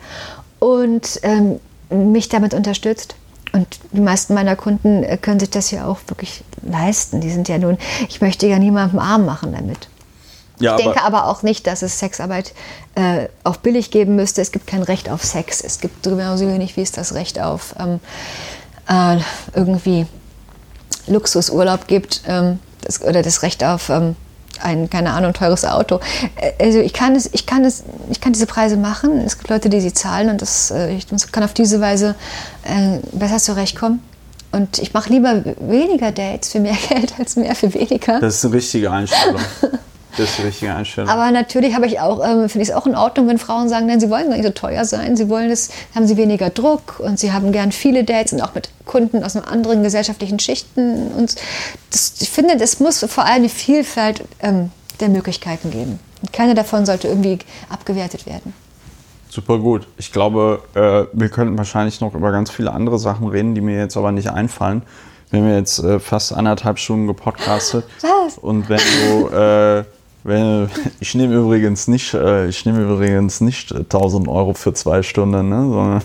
und ähm, mich damit unterstützt. Und die meisten meiner Kunden äh, können sich das ja auch wirklich leisten. Die sind ja nun, ich möchte ja niemandem arm machen damit. Ja, Ich denke aber auch nicht, dass es Sexarbeit äh, auch billig geben müsste. Es gibt kein Recht auf Sex. Es gibt genauso wenig, wie es das Recht auf ähm, äh, irgendwie Luxusurlaub gibt ähm, das, oder das Recht auf ähm, ein, keine Ahnung, teures Auto. Also ich kann, es, ich, kann es, ich kann diese Preise machen. Es gibt Leute, die sie zahlen und das, äh, ich kann auf diese Weise äh, besser zurechtkommen. Und ich mache lieber weniger Dates für mehr Geld als mehr für weniger. Das ist eine richtige Einstellung. Das ist die richtige Einstellung. Aber natürlich habe ich auch, ähm, finde ich es auch in Ordnung, wenn Frauen sagen, nein, sie wollen gar nicht so teuer sein, sie wollen es, haben sie weniger Druck und sie haben gern viele Dates und auch mit Kunden aus anderen gesellschaftlichen Schichten. Und das, ich finde, es muss vor allem eine Vielfalt ähm, der Möglichkeiten geben. Und keine davon sollte irgendwie abgewertet werden. Super gut. Ich glaube, äh, wir könnten wahrscheinlich noch über ganz viele andere Sachen reden, die mir jetzt aber nicht einfallen. Wir haben jetzt äh, fast anderthalb Stunden gepodcastet. Was? Und wenn du, äh, wenn, ich nehme übrigens nicht, äh, ich nehme übrigens nicht äh, 1000 Euro für zwei Stunden, ne, sondern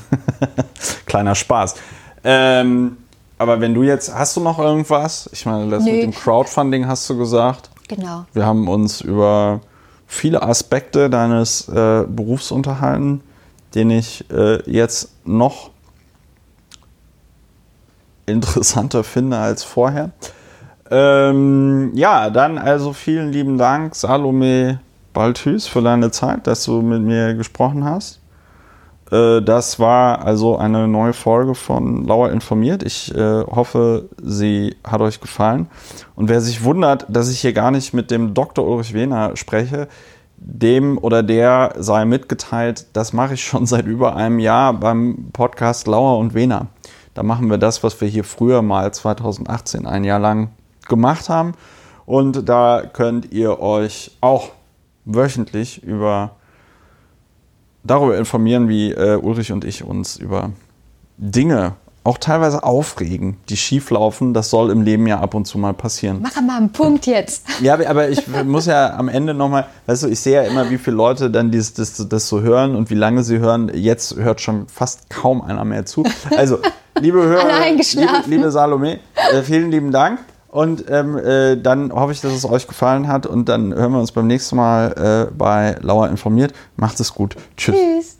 kleiner Spaß. Ähm, aber wenn du jetzt, hast du noch irgendwas? Ich meine, das Nö. mit dem Crowdfunding hast du gesagt. Genau. Wir haben uns über viele Aspekte deines äh, Berufs unterhalten, den ich äh, jetzt noch interessanter finde als vorher. Ähm, ja, dann also vielen lieben Dank, Salome Balthus, für deine Zeit, dass du mit mir gesprochen hast. Äh, das war also eine neue Folge von Lauer informiert. Ich äh, hoffe, sie hat euch gefallen. Und wer sich wundert, dass ich hier gar nicht mit dem Dr. Ulrich Wehner spreche, dem oder der sei mitgeteilt, das mache ich schon seit über einem Jahr beim Podcast Lauer und Wehner. Da machen wir das, was wir hier früher mal 2018 ein Jahr lang gemacht haben. Und da könnt ihr euch auch wöchentlich über darüber informieren, wie äh, Ulrich und ich uns über Dinge auch teilweise aufregen, die schief laufen. Das soll im Leben ja ab und zu mal passieren. Mach mal einen Punkt jetzt. Ja, aber ich muss ja am Ende nochmal, weißt du, ich sehe ja immer, wie viele Leute dann dieses, das, das so hören und wie lange sie hören. Jetzt hört schon fast kaum einer mehr zu. Also, liebe Hörer, liebe, liebe Salome, äh, vielen lieben Dank. Und ähm, äh, dann hoffe ich, dass es euch gefallen hat. Und dann hören wir uns beim nächsten Mal äh, bei Lauer informiert. Macht es gut. Tschüss. Tschüss.